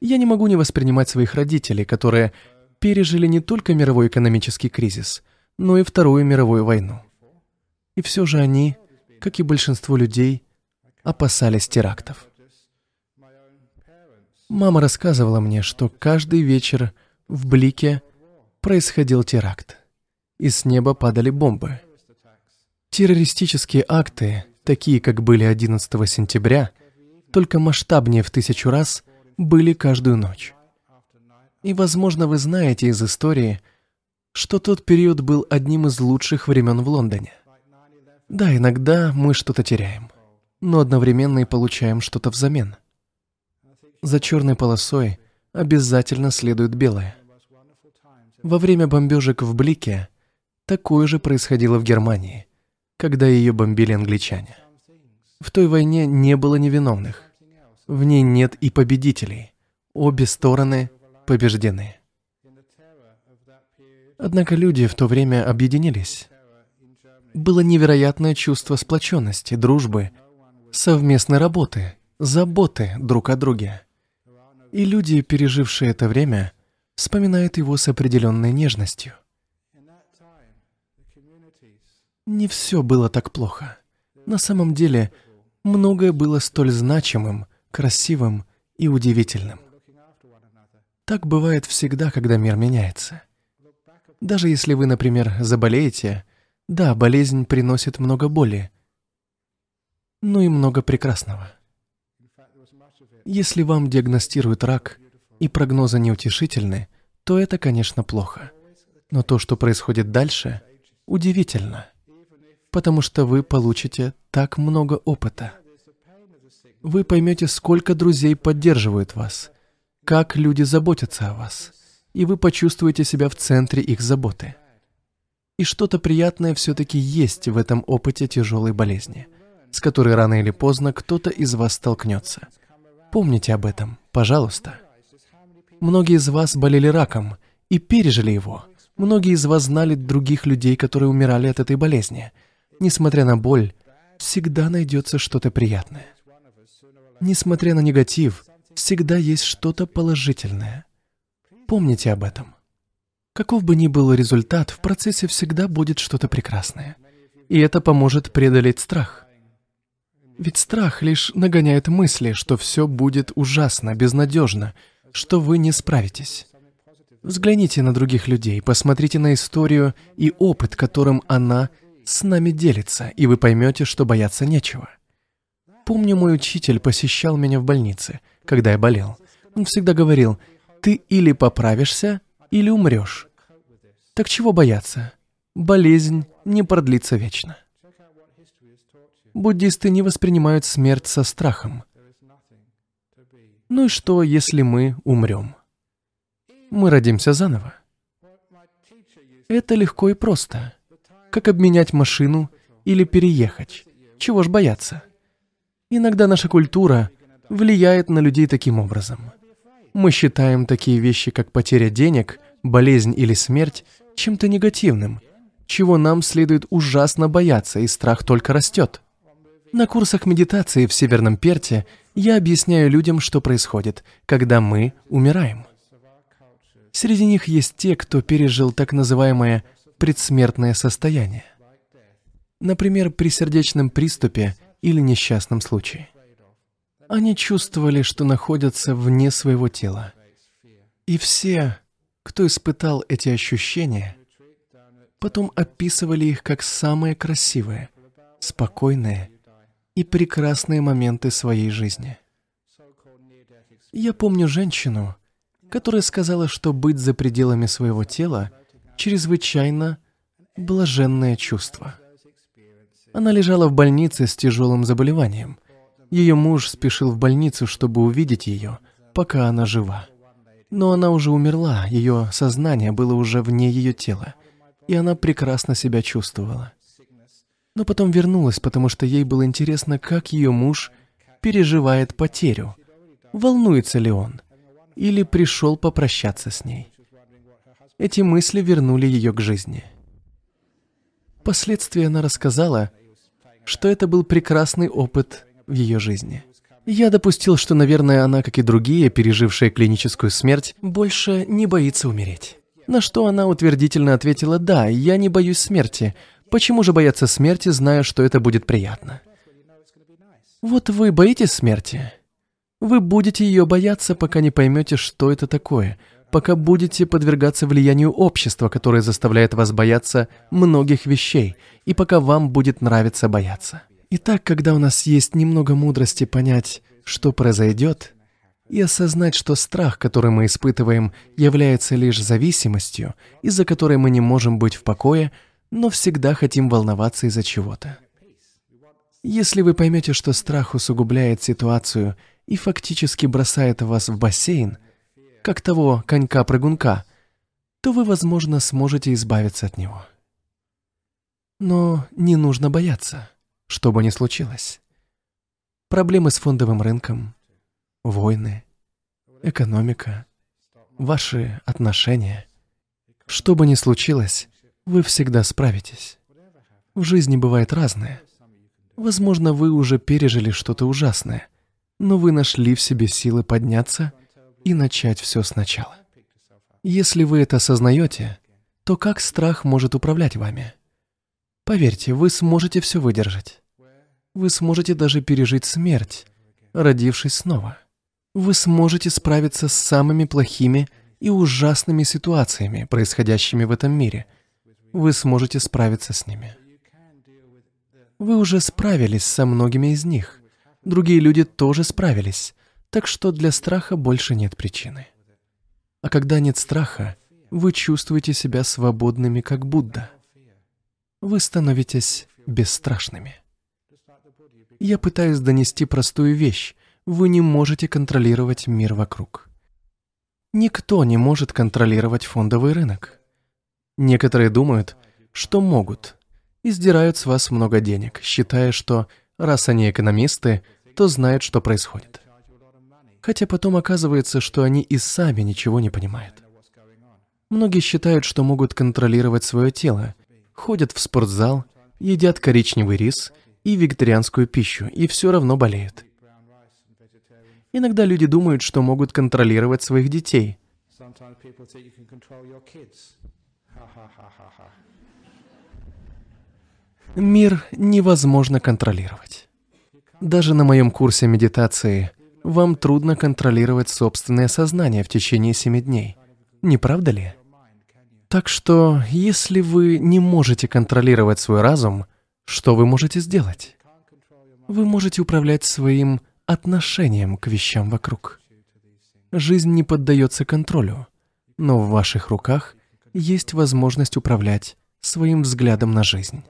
Я не могу не воспринимать своих родителей, которые пережили не только мировой экономический кризис, но и Вторую мировую войну. И все же они, как и большинство людей, опасались терактов. Мама рассказывала мне, что каждый вечер в Блике происходил теракт, и с неба падали бомбы. Террористические акты, такие как были 11 сентября, только масштабнее в тысячу раз, были каждую ночь. И, возможно, вы знаете из истории, что тот период был одним из лучших времен в Лондоне. Да, иногда мы что-то теряем, но одновременно и получаем что-то взамен. За черной полосой обязательно следует белое. Во время бомбежек в Блике такое же происходило в Германии, когда ее бомбили англичане. В той войне не было невиновных. В ней нет и победителей. Обе стороны побеждены. Однако люди в то время объединились было невероятное чувство сплоченности, дружбы, совместной работы, заботы друг о друге. И люди, пережившие это время, вспоминают его с определенной нежностью. Не все было так плохо. На самом деле, многое было столь значимым, красивым и удивительным. Так бывает всегда, когда мир меняется. Даже если вы, например, заболеете, да, болезнь приносит много боли, но и много прекрасного. Если вам диагностируют рак, и прогнозы неутешительны, то это, конечно, плохо. Но то, что происходит дальше, удивительно, потому что вы получите так много опыта. Вы поймете, сколько друзей поддерживают вас, как люди заботятся о вас, и вы почувствуете себя в центре их заботы. И что-то приятное все-таки есть в этом опыте тяжелой болезни, с которой рано или поздно кто-то из вас столкнется. Помните об этом, пожалуйста. Многие из вас болели раком и пережили его. Многие из вас знали других людей, которые умирали от этой болезни. Несмотря на боль, всегда найдется что-то приятное. Несмотря на негатив, всегда есть что-то положительное. Помните об этом. Каков бы ни был результат, в процессе всегда будет что-то прекрасное. И это поможет преодолеть страх. Ведь страх лишь нагоняет мысли, что все будет ужасно, безнадежно, что вы не справитесь. Взгляните на других людей, посмотрите на историю и опыт, которым она с нами делится, и вы поймете, что бояться нечего. Помню, мой учитель посещал меня в больнице, когда я болел. Он всегда говорил, ты или поправишься, или умрешь. Так чего бояться? Болезнь не продлится вечно. Буддисты не воспринимают смерть со страхом. Ну и что, если мы умрем? Мы родимся заново. Это легко и просто. Как обменять машину или переехать. Чего ж бояться? Иногда наша культура влияет на людей таким образом. Мы считаем такие вещи, как потеря денег, болезнь или смерть, чем-то негативным, чего нам следует ужасно бояться, и страх только растет. На курсах медитации в Северном Перте я объясняю людям, что происходит, когда мы умираем. Среди них есть те, кто пережил так называемое предсмертное состояние. Например, при сердечном приступе или несчастном случае. Они чувствовали, что находятся вне своего тела. И все, кто испытал эти ощущения, потом описывали их как самые красивые, спокойные и прекрасные моменты своей жизни. Я помню женщину, которая сказала, что быть за пределами своего тела чрезвычайно блаженное чувство. Она лежала в больнице с тяжелым заболеванием. Ее муж спешил в больницу, чтобы увидеть ее, пока она жива. Но она уже умерла, ее сознание было уже вне ее тела, и она прекрасно себя чувствовала но потом вернулась, потому что ей было интересно, как ее муж переживает потерю. Волнуется ли он? Или пришел попрощаться с ней? Эти мысли вернули ее к жизни. Впоследствии она рассказала, что это был прекрасный опыт в ее жизни. Я допустил, что, наверное, она, как и другие, пережившие клиническую смерть, больше не боится умереть. На что она утвердительно ответила «Да, я не боюсь смерти, Почему же бояться смерти, зная, что это будет приятно? Вот вы боитесь смерти? Вы будете ее бояться, пока не поймете, что это такое, пока будете подвергаться влиянию общества, которое заставляет вас бояться многих вещей, и пока вам будет нравиться бояться. Итак, когда у нас есть немного мудрости понять, что произойдет, и осознать, что страх, который мы испытываем, является лишь зависимостью, из-за которой мы не можем быть в покое – но всегда хотим волноваться из-за чего-то. Если вы поймете, что страх усугубляет ситуацию и фактически бросает вас в бассейн, как того конька-прыгунка, то вы, возможно, сможете избавиться от него. Но не нужно бояться, что бы ни случилось. Проблемы с фондовым рынком, войны, экономика, ваши отношения. Что бы ни случилось, вы всегда справитесь. В жизни бывает разное. Возможно, вы уже пережили что-то ужасное, но вы нашли в себе силы подняться и начать все сначала. Если вы это осознаете, то как страх может управлять вами? Поверьте, вы сможете все выдержать. Вы сможете даже пережить смерть, родившись снова. Вы сможете справиться с самыми плохими и ужасными ситуациями, происходящими в этом мире – вы сможете справиться с ними. Вы уже справились со многими из них. Другие люди тоже справились, так что для страха больше нет причины. А когда нет страха, вы чувствуете себя свободными, как Будда. Вы становитесь бесстрашными. Я пытаюсь донести простую вещь. Вы не можете контролировать мир вокруг. Никто не может контролировать фондовый рынок. Некоторые думают, что могут, и сдирают с вас много денег, считая, что раз они экономисты, то знают, что происходит. Хотя потом оказывается, что они и сами ничего не понимают. Многие считают, что могут контролировать свое тело, ходят в спортзал, едят коричневый рис и вегетарианскую пищу, и все равно болеют. Иногда люди думают, что могут контролировать своих детей. Мир невозможно контролировать. Даже на моем курсе медитации вам трудно контролировать собственное сознание в течение семи дней. Не правда ли? Так что, если вы не можете контролировать свой разум, что вы можете сделать? Вы можете управлять своим отношением к вещам вокруг. Жизнь не поддается контролю, но в ваших руках есть возможность управлять своим взглядом на жизнь.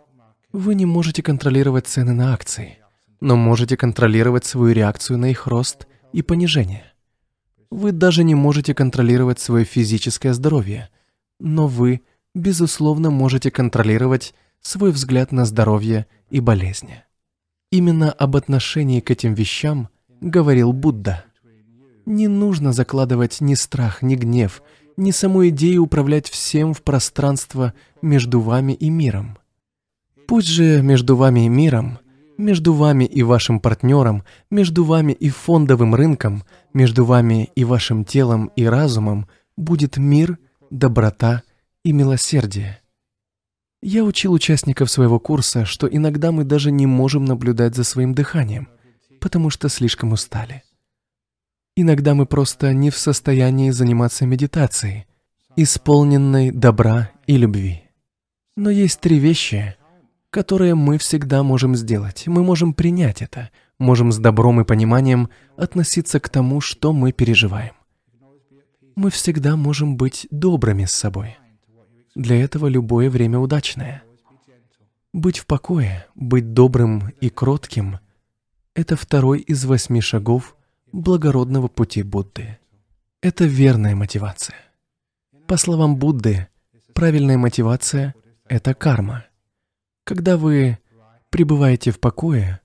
Вы не можете контролировать цены на акции, но можете контролировать свою реакцию на их рост и понижение. Вы даже не можете контролировать свое физическое здоровье, но вы, безусловно, можете контролировать свой взгляд на здоровье и болезни. Именно об отношении к этим вещам говорил Будда. Не нужно закладывать ни страх, ни гнев, ни саму идею управлять всем в пространство между вами и миром. Пусть же между вами и миром, между вами и вашим партнером, между вами и фондовым рынком, между вами и вашим телом и разумом будет мир, доброта и милосердие. Я учил участников своего курса, что иногда мы даже не можем наблюдать за своим дыханием, потому что слишком устали. Иногда мы просто не в состоянии заниматься медитацией, исполненной добра и любви. Но есть три вещи, которые мы всегда можем сделать. Мы можем принять это, можем с добром и пониманием относиться к тому, что мы переживаем. Мы всегда можем быть добрыми с собой. Для этого любое время удачное. Быть в покое, быть добрым и кротким — это второй из восьми шагов благородного пути Будды. Это верная мотивация. По словам Будды, правильная мотивация — это карма. Когда вы пребываете в покое,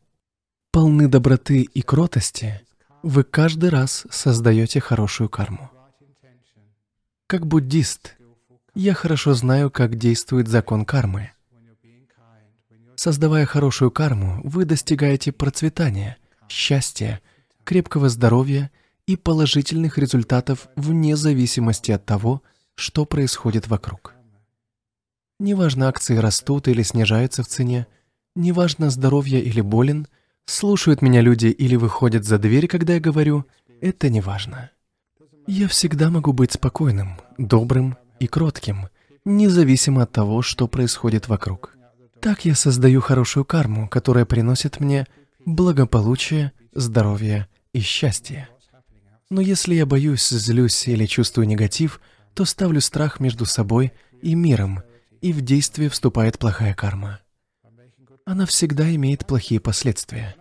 полны доброты и кротости, вы каждый раз создаете хорошую карму. Как буддист, я хорошо знаю, как действует закон кармы. Создавая хорошую карму, вы достигаете процветания, счастья, крепкого здоровья и положительных результатов вне зависимости от того, что происходит вокруг. Неважно, акции растут или снижаются в цене, неважно, здоровье или болен, слушают меня люди или выходят за дверь, когда я говорю, это не важно. Я всегда могу быть спокойным, добрым и кротким, независимо от того, что происходит вокруг. Так я создаю хорошую карму, которая приносит мне благополучие, здоровье и счастье. Но если я боюсь, злюсь или чувствую негатив, то ставлю страх между собой и миром, и в действие вступает плохая карма. Она всегда имеет плохие последствия.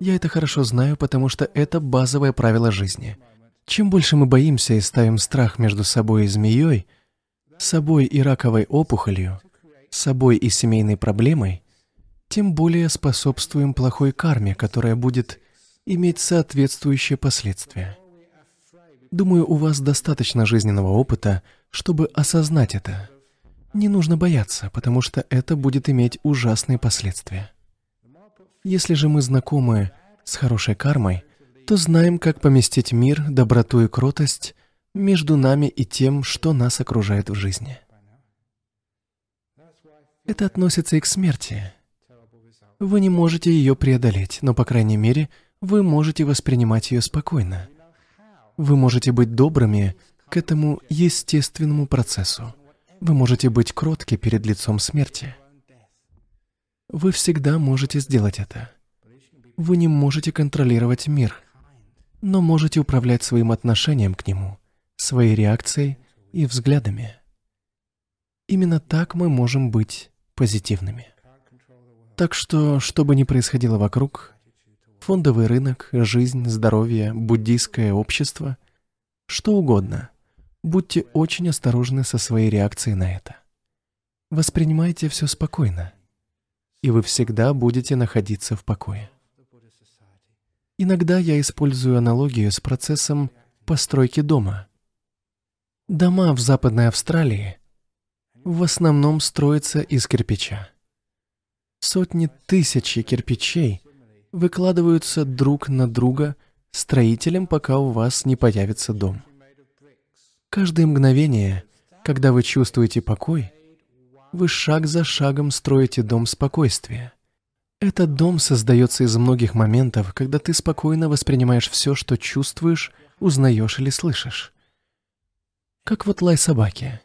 Я это хорошо знаю, потому что это базовое правило жизни. Чем больше мы боимся и ставим страх между собой и змеей, собой и раковой опухолью, собой и семейной проблемой, тем более способствуем плохой карме, которая будет иметь соответствующие последствия. Думаю, у вас достаточно жизненного опыта, чтобы осознать это. Не нужно бояться, потому что это будет иметь ужасные последствия. Если же мы знакомы с хорошей кармой, то знаем, как поместить мир, доброту и кротость между нами и тем, что нас окружает в жизни. Это относится и к смерти. Вы не можете ее преодолеть, но, по крайней мере, вы можете воспринимать ее спокойно. Вы можете быть добрыми к этому естественному процессу. Вы можете быть кротки перед лицом смерти. Вы всегда можете сделать это. Вы не можете контролировать мир, но можете управлять своим отношением к нему, своей реакцией и взглядами. Именно так мы можем быть позитивными. Так что, что бы ни происходило вокруг, фондовый рынок, жизнь, здоровье, буддийское общество, что угодно. Будьте очень осторожны со своей реакцией на это. Воспринимайте все спокойно, и вы всегда будете находиться в покое. Иногда я использую аналогию с процессом постройки дома. Дома в Западной Австралии в основном строятся из кирпича. Сотни тысяч кирпичей выкладываются друг на друга строителем, пока у вас не появится дом. Каждое мгновение, когда вы чувствуете покой, вы шаг за шагом строите дом спокойствия. Этот дом создается из многих моментов, когда ты спокойно воспринимаешь все, что чувствуешь, узнаешь или слышишь. Как вот лай собаки.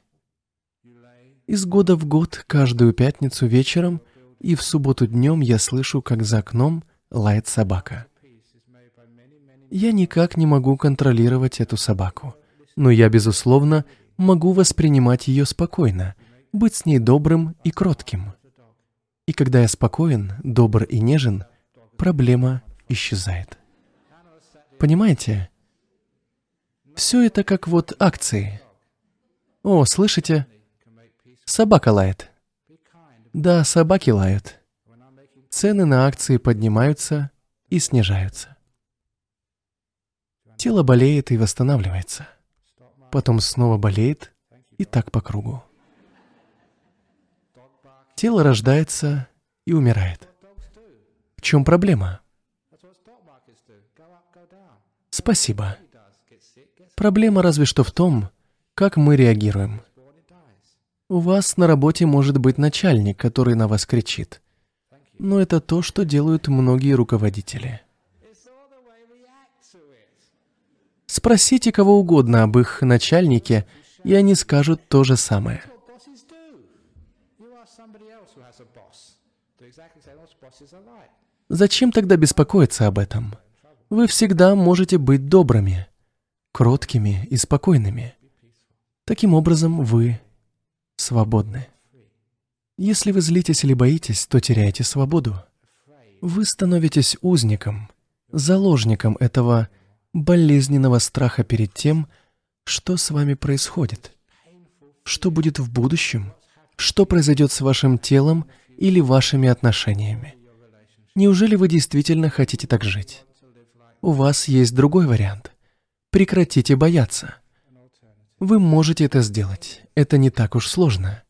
Из года в год, каждую пятницу вечером и в субботу днем я слышу, как за окном лает собака. Я никак не могу контролировать эту собаку, но я, безусловно, могу воспринимать ее спокойно, быть с ней добрым и кротким. И когда я спокоен, добр и нежен, проблема исчезает. Понимаете? Все это как вот акции. О, слышите? Собака лает. Да, собаки лают. Цены на акции поднимаются и снижаются. Тело болеет и восстанавливается. Потом снова болеет и так по кругу. Тело рождается и умирает. В чем проблема? Спасибо. Проблема разве что в том, как мы реагируем. У вас на работе может быть начальник, который на вас кричит. Но это то, что делают многие руководители. Спросите кого угодно об их начальнике, и они скажут то же самое. Зачем тогда беспокоиться об этом? Вы всегда можете быть добрыми, кроткими и спокойными. Таким образом, вы свободны. Если вы злитесь или боитесь, то теряете свободу. Вы становитесь узником, заложником этого болезненного страха перед тем, что с вами происходит. Что будет в будущем? Что произойдет с вашим телом или вашими отношениями? Неужели вы действительно хотите так жить? У вас есть другой вариант. Прекратите бояться. Вы можете это сделать. Это не так уж сложно.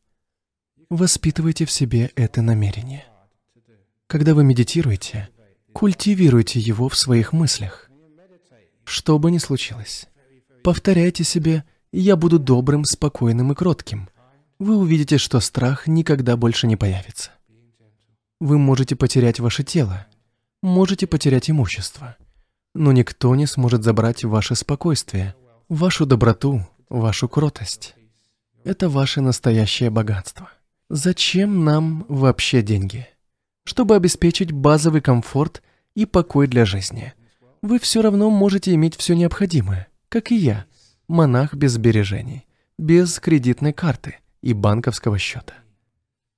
Воспитывайте в себе это намерение. Когда вы медитируете, культивируйте его в своих мыслях. Что бы ни случилось, повторяйте себе «я буду добрым, спокойным и кротким». Вы увидите, что страх никогда больше не появится. Вы можете потерять ваше тело, можете потерять имущество, но никто не сможет забрать ваше спокойствие, вашу доброту, вашу кротость. Это ваше настоящее богатство. Зачем нам вообще деньги? Чтобы обеспечить базовый комфорт и покой для жизни. Вы все равно можете иметь все необходимое, как и я, монах без сбережений, без кредитной карты и банковского счета.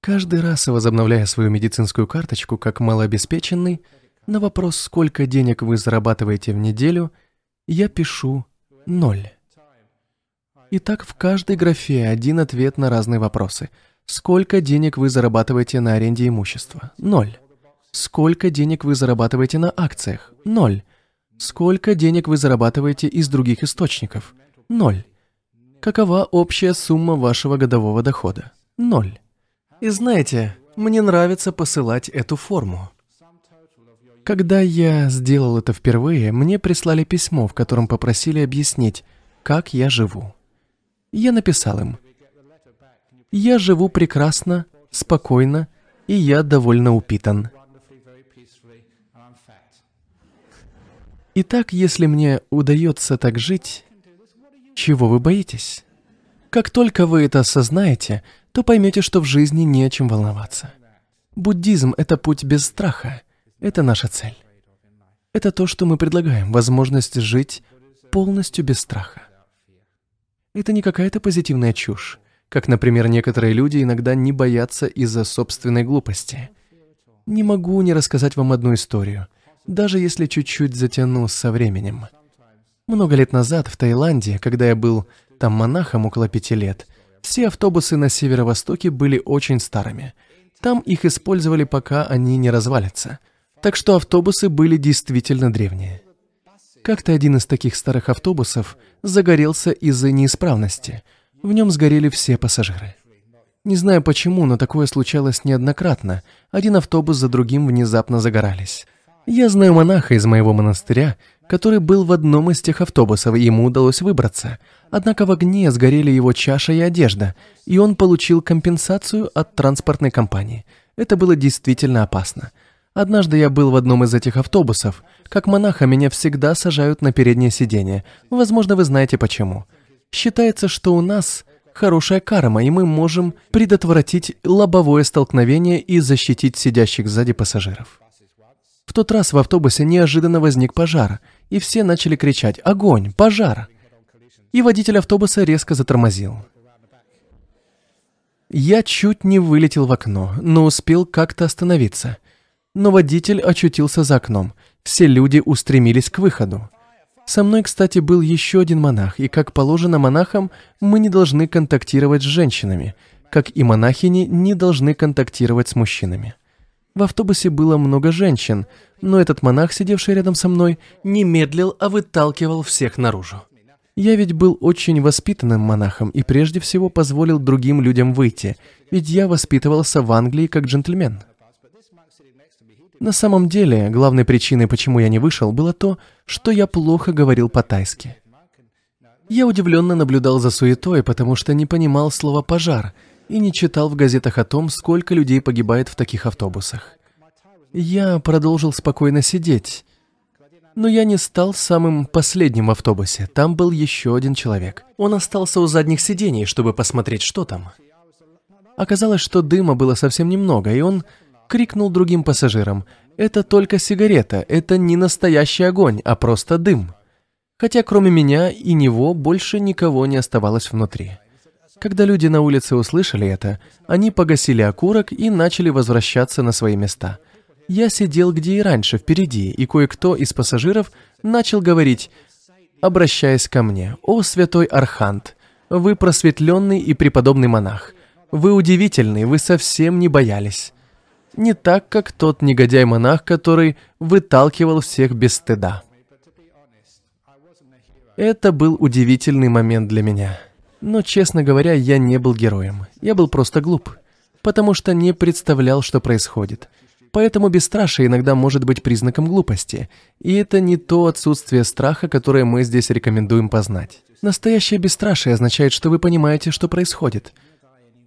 Каждый раз, возобновляя свою медицинскую карточку как малообеспеченный, на вопрос, сколько денег вы зарабатываете в неделю, я пишу ноль. Итак, в каждой графе один ответ на разные вопросы. Сколько денег вы зарабатываете на аренде имущества? Ноль. Сколько денег вы зарабатываете на акциях? Ноль. Сколько денег вы зарабатываете из других источников? Ноль. Какова общая сумма вашего годового дохода? Ноль. И знаете, мне нравится посылать эту форму. Когда я сделал это впервые, мне прислали письмо, в котором попросили объяснить, как я живу. Я написал им, «Я живу прекрасно, спокойно, и я довольно упитан». Итак, если мне удается так жить, чего вы боитесь? Как только вы это осознаете, то поймете, что в жизни не о чем волноваться. Буддизм — это путь без страха. Это наша цель. Это то, что мы предлагаем, возможность жить полностью без страха. Это не какая-то позитивная чушь, как, например, некоторые люди иногда не боятся из-за собственной глупости. Не могу не рассказать вам одну историю, даже если чуть-чуть затяну со временем. Много лет назад в Таиланде, когда я был там монахом около пяти лет, все автобусы на северо-востоке были очень старыми. Там их использовали, пока они не развалятся. Так что автобусы были действительно древние. Как-то один из таких старых автобусов загорелся из-за неисправности. В нем сгорели все пассажиры. Не знаю почему, но такое случалось неоднократно. Один автобус за другим внезапно загорались. Я знаю монаха из моего монастыря, который был в одном из тех автобусов, и ему удалось выбраться. Однако в огне сгорели его чаша и одежда, и он получил компенсацию от транспортной компании. Это было действительно опасно. Однажды я был в одном из этих автобусов. Как монаха меня всегда сажают на переднее сиденье. Возможно, вы знаете почему. Считается, что у нас хорошая карма, и мы можем предотвратить лобовое столкновение и защитить сидящих сзади пассажиров. В тот раз в автобусе неожиданно возник пожар, и все начали кричать «Огонь! Пожар!». И водитель автобуса резко затормозил. Я чуть не вылетел в окно, но успел как-то остановиться. Но водитель очутился за окном. Все люди устремились к выходу. Со мной, кстати, был еще один монах, и, как положено монахам, мы не должны контактировать с женщинами, как и монахини не должны контактировать с мужчинами. В автобусе было много женщин, но этот монах, сидевший рядом со мной, не медлил, а выталкивал всех наружу. Я ведь был очень воспитанным монахом и прежде всего позволил другим людям выйти, ведь я воспитывался в Англии как джентльмен. На самом деле, главной причиной, почему я не вышел, было то, что я плохо говорил по-тайски. Я удивленно наблюдал за суетой, потому что не понимал слова «пожар» и не читал в газетах о том, сколько людей погибает в таких автобусах. Я продолжил спокойно сидеть, но я не стал самым последним в автобусе. Там был еще один человек. Он остался у задних сидений, чтобы посмотреть, что там. Оказалось, что дыма было совсем немного, и он крикнул другим пассажирам, «Это только сигарета, это не настоящий огонь, а просто дым». Хотя кроме меня и него больше никого не оставалось внутри. Когда люди на улице услышали это, они погасили окурок и начали возвращаться на свои места. Я сидел где и раньше, впереди, и кое-кто из пассажиров начал говорить, обращаясь ко мне, «О, святой Архант, вы просветленный и преподобный монах, вы удивительный, вы совсем не боялись». Не так, как тот негодяй-монах, который выталкивал всех без стыда. Это был удивительный момент для меня. Но, честно говоря, я не был героем. Я был просто глуп, потому что не представлял, что происходит. Поэтому бесстрашие иногда может быть признаком глупости, и это не то отсутствие страха, которое мы здесь рекомендуем познать. Настоящее бесстрашие означает, что вы понимаете, что происходит –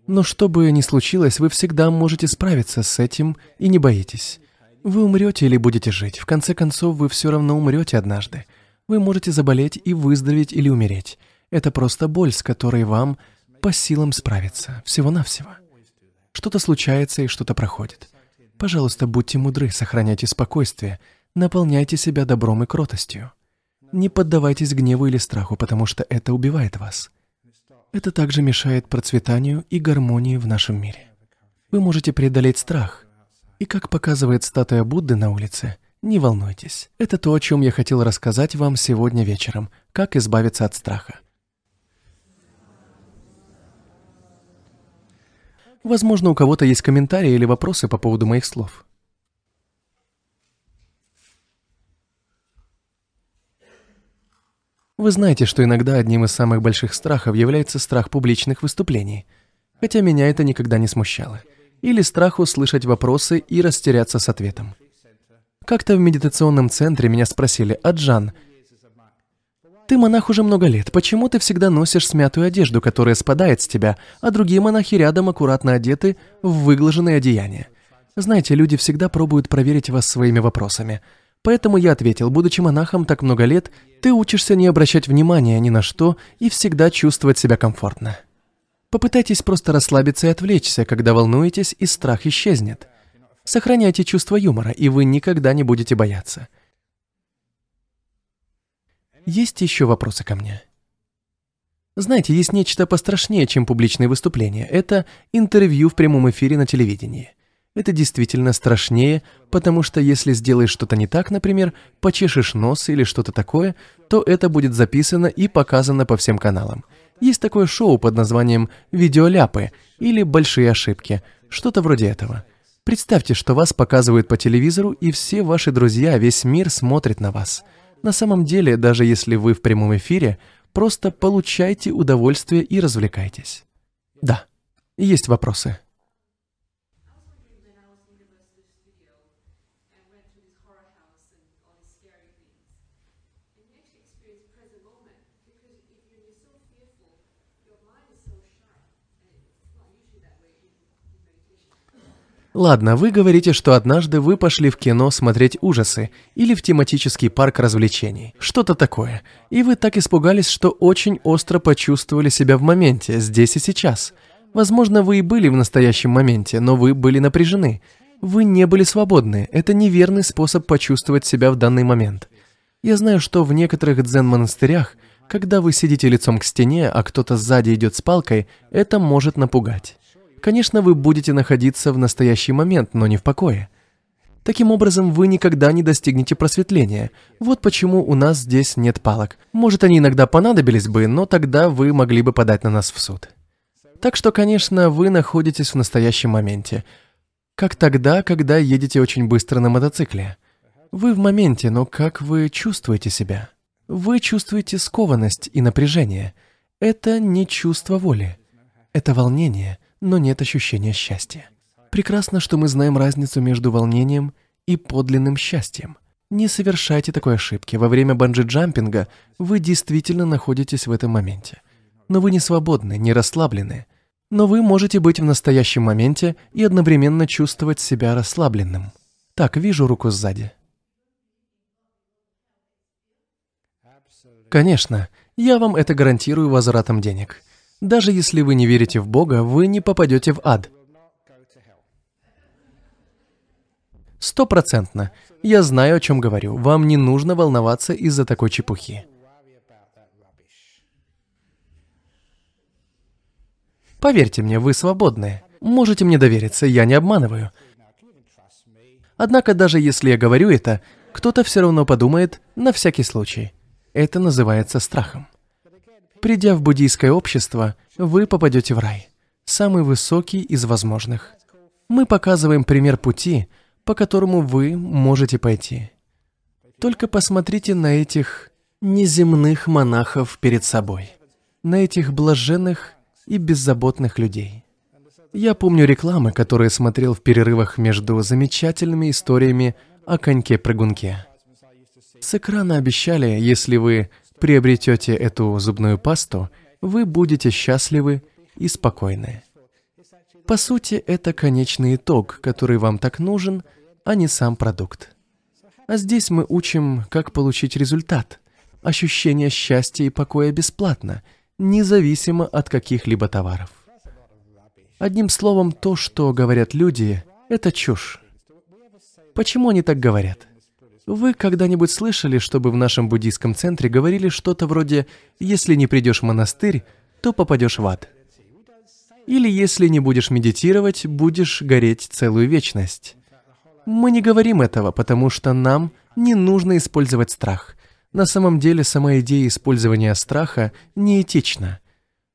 но что бы ни случилось, вы всегда можете справиться с этим и не боитесь. Вы умрете или будете жить. В конце концов, вы все равно умрете однажды. Вы можете заболеть и выздороветь или умереть. Это просто боль, с которой вам по силам справиться. Всего-навсего. Что-то случается и что-то проходит. Пожалуйста, будьте мудры, сохраняйте спокойствие, наполняйте себя добром и кротостью. Не поддавайтесь гневу или страху, потому что это убивает вас. Это также мешает процветанию и гармонии в нашем мире. Вы можете преодолеть страх. И как показывает статуя Будды на улице, не волнуйтесь. Это то, о чем я хотел рассказать вам сегодня вечером. Как избавиться от страха. Возможно, у кого-то есть комментарии или вопросы по поводу моих слов. Вы знаете, что иногда одним из самых больших страхов является страх публичных выступлений, хотя меня это никогда не смущало. Или страх услышать вопросы и растеряться с ответом. Как-то в медитационном центре меня спросили, «Аджан, ты монах уже много лет, почему ты всегда носишь смятую одежду, которая спадает с тебя, а другие монахи рядом аккуратно одеты в выглаженные одеяния? Знаете, люди всегда пробуют проверить вас своими вопросами – Поэтому я ответил, будучи монахом так много лет, ты учишься не обращать внимания ни на что и всегда чувствовать себя комфортно. Попытайтесь просто расслабиться и отвлечься, когда волнуетесь, и страх исчезнет. Сохраняйте чувство юмора, и вы никогда не будете бояться. Есть еще вопросы ко мне? Знаете, есть нечто пострашнее, чем публичные выступления. Это интервью в прямом эфире на телевидении. Это действительно страшнее, потому что если сделаешь что-то не так, например, почешешь нос или что-то такое, то это будет записано и показано по всем каналам. Есть такое шоу под названием «Видеоляпы» или «Большие ошибки», что-то вроде этого. Представьте, что вас показывают по телевизору, и все ваши друзья, весь мир смотрит на вас. На самом деле, даже если вы в прямом эфире, просто получайте удовольствие и развлекайтесь. Да, есть вопросы. Ладно, вы говорите, что однажды вы пошли в кино смотреть ужасы или в тематический парк развлечений. Что-то такое. И вы так испугались, что очень остро почувствовали себя в моменте, здесь и сейчас. Возможно, вы и были в настоящем моменте, но вы были напряжены. Вы не были свободны. Это неверный способ почувствовать себя в данный момент. Я знаю, что в некоторых дзен-монастырях, когда вы сидите лицом к стене, а кто-то сзади идет с палкой, это может напугать. Конечно, вы будете находиться в настоящий момент, но не в покое. Таким образом, вы никогда не достигнете просветления. Вот почему у нас здесь нет палок. Может, они иногда понадобились бы, но тогда вы могли бы подать на нас в суд. Так что, конечно, вы находитесь в настоящем моменте. Как тогда, когда едете очень быстро на мотоцикле. Вы в моменте, но как вы чувствуете себя? Вы чувствуете скованность и напряжение. Это не чувство воли. Это волнение, но нет ощущения счастья. Прекрасно, что мы знаем разницу между волнением и подлинным счастьем. Не совершайте такой ошибки. Во время банджи-джампинга вы действительно находитесь в этом моменте. Но вы не свободны, не расслаблены. Но вы можете быть в настоящем моменте и одновременно чувствовать себя расслабленным. Так, вижу руку сзади. Конечно, я вам это гарантирую возвратом денег. Даже если вы не верите в Бога, вы не попадете в ад. Стопроцентно. Я знаю, о чем говорю. Вам не нужно волноваться из-за такой чепухи. Поверьте мне, вы свободны. Можете мне довериться, я не обманываю. Однако даже если я говорю это, кто-то все равно подумает на всякий случай. Это называется страхом. Придя в буддийское общество, вы попадете в рай. Самый высокий из возможных. Мы показываем пример пути, по которому вы можете пойти. Только посмотрите на этих неземных монахов перед собой, на этих блаженных и беззаботных людей. Я помню рекламы, которые смотрел в перерывах между замечательными историями о коньке-прыгунке. С экрана обещали, если вы приобретете эту зубную пасту, вы будете счастливы и спокойны. По сути, это конечный итог, который вам так нужен, а не сам продукт. А здесь мы учим, как получить результат. Ощущение счастья и покоя бесплатно, независимо от каких-либо товаров. Одним словом, то, что говорят люди, это чушь. Почему они так говорят? Вы когда-нибудь слышали, чтобы в нашем буддийском центре говорили что-то вроде «если не придешь в монастырь, то попадешь в ад». Или если не будешь медитировать, будешь гореть целую вечность. Мы не говорим этого, потому что нам не нужно использовать страх. На самом деле, сама идея использования страха неэтична.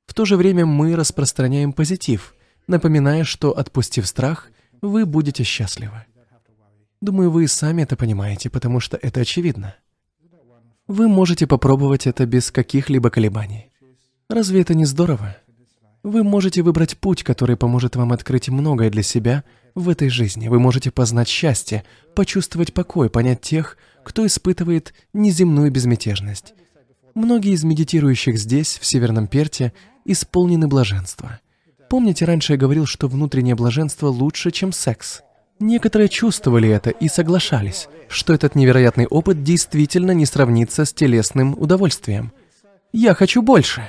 В то же время мы распространяем позитив, напоминая, что, отпустив страх, вы будете счастливы. Думаю, вы и сами это понимаете, потому что это очевидно. Вы можете попробовать это без каких-либо колебаний. Разве это не здорово? Вы можете выбрать путь, который поможет вам открыть многое для себя в этой жизни. Вы можете познать счастье, почувствовать покой, понять тех, кто испытывает неземную безмятежность. Многие из медитирующих здесь, в Северном Перте, исполнены блаженства. Помните, раньше я говорил, что внутреннее блаженство лучше, чем секс? Некоторые чувствовали это и соглашались, что этот невероятный опыт действительно не сравнится с телесным удовольствием. «Я хочу больше!»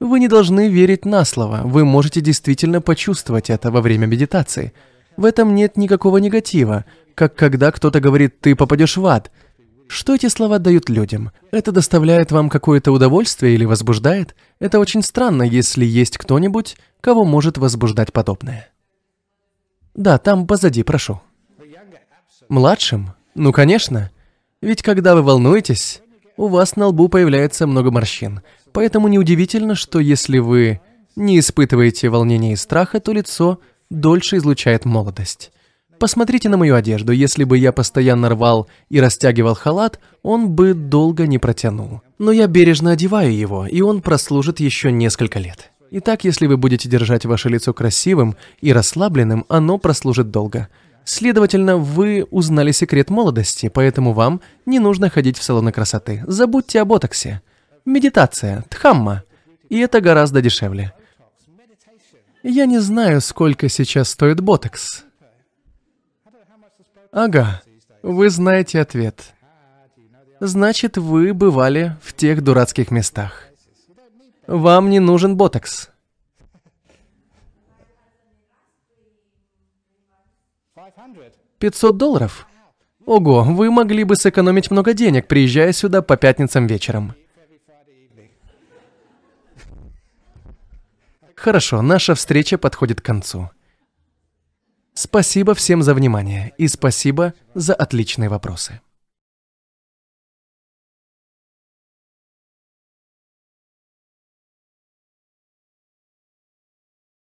Вы не должны верить на слово, вы можете действительно почувствовать это во время медитации. В этом нет никакого негатива, как когда кто-то говорит «ты попадешь в ад». Что эти слова дают людям? Это доставляет вам какое-то удовольствие или возбуждает? Это очень странно, если есть кто-нибудь, кого может возбуждать подобное. Да, там позади, прошу. Младшим? Ну, конечно. Ведь когда вы волнуетесь, у вас на лбу появляется много морщин. Поэтому неудивительно, что если вы не испытываете волнения и страха, то лицо дольше излучает молодость. Посмотрите на мою одежду. Если бы я постоянно рвал и растягивал халат, он бы долго не протянул. Но я бережно одеваю его, и он прослужит еще несколько лет. Итак, если вы будете держать ваше лицо красивым и расслабленным, оно прослужит долго. Следовательно, вы узнали секрет молодости, поэтому вам не нужно ходить в салоны красоты. Забудьте о ботоксе медитация, дхамма. И это гораздо дешевле. Я не знаю, сколько сейчас стоит ботокс. Ага, вы знаете ответ. Значит, вы бывали в тех дурацких местах. Вам не нужен ботокс. 500 долларов? Ого, вы могли бы сэкономить много денег, приезжая сюда по пятницам вечером. Хорошо, наша встреча подходит к концу. Спасибо всем за внимание и спасибо за отличные вопросы.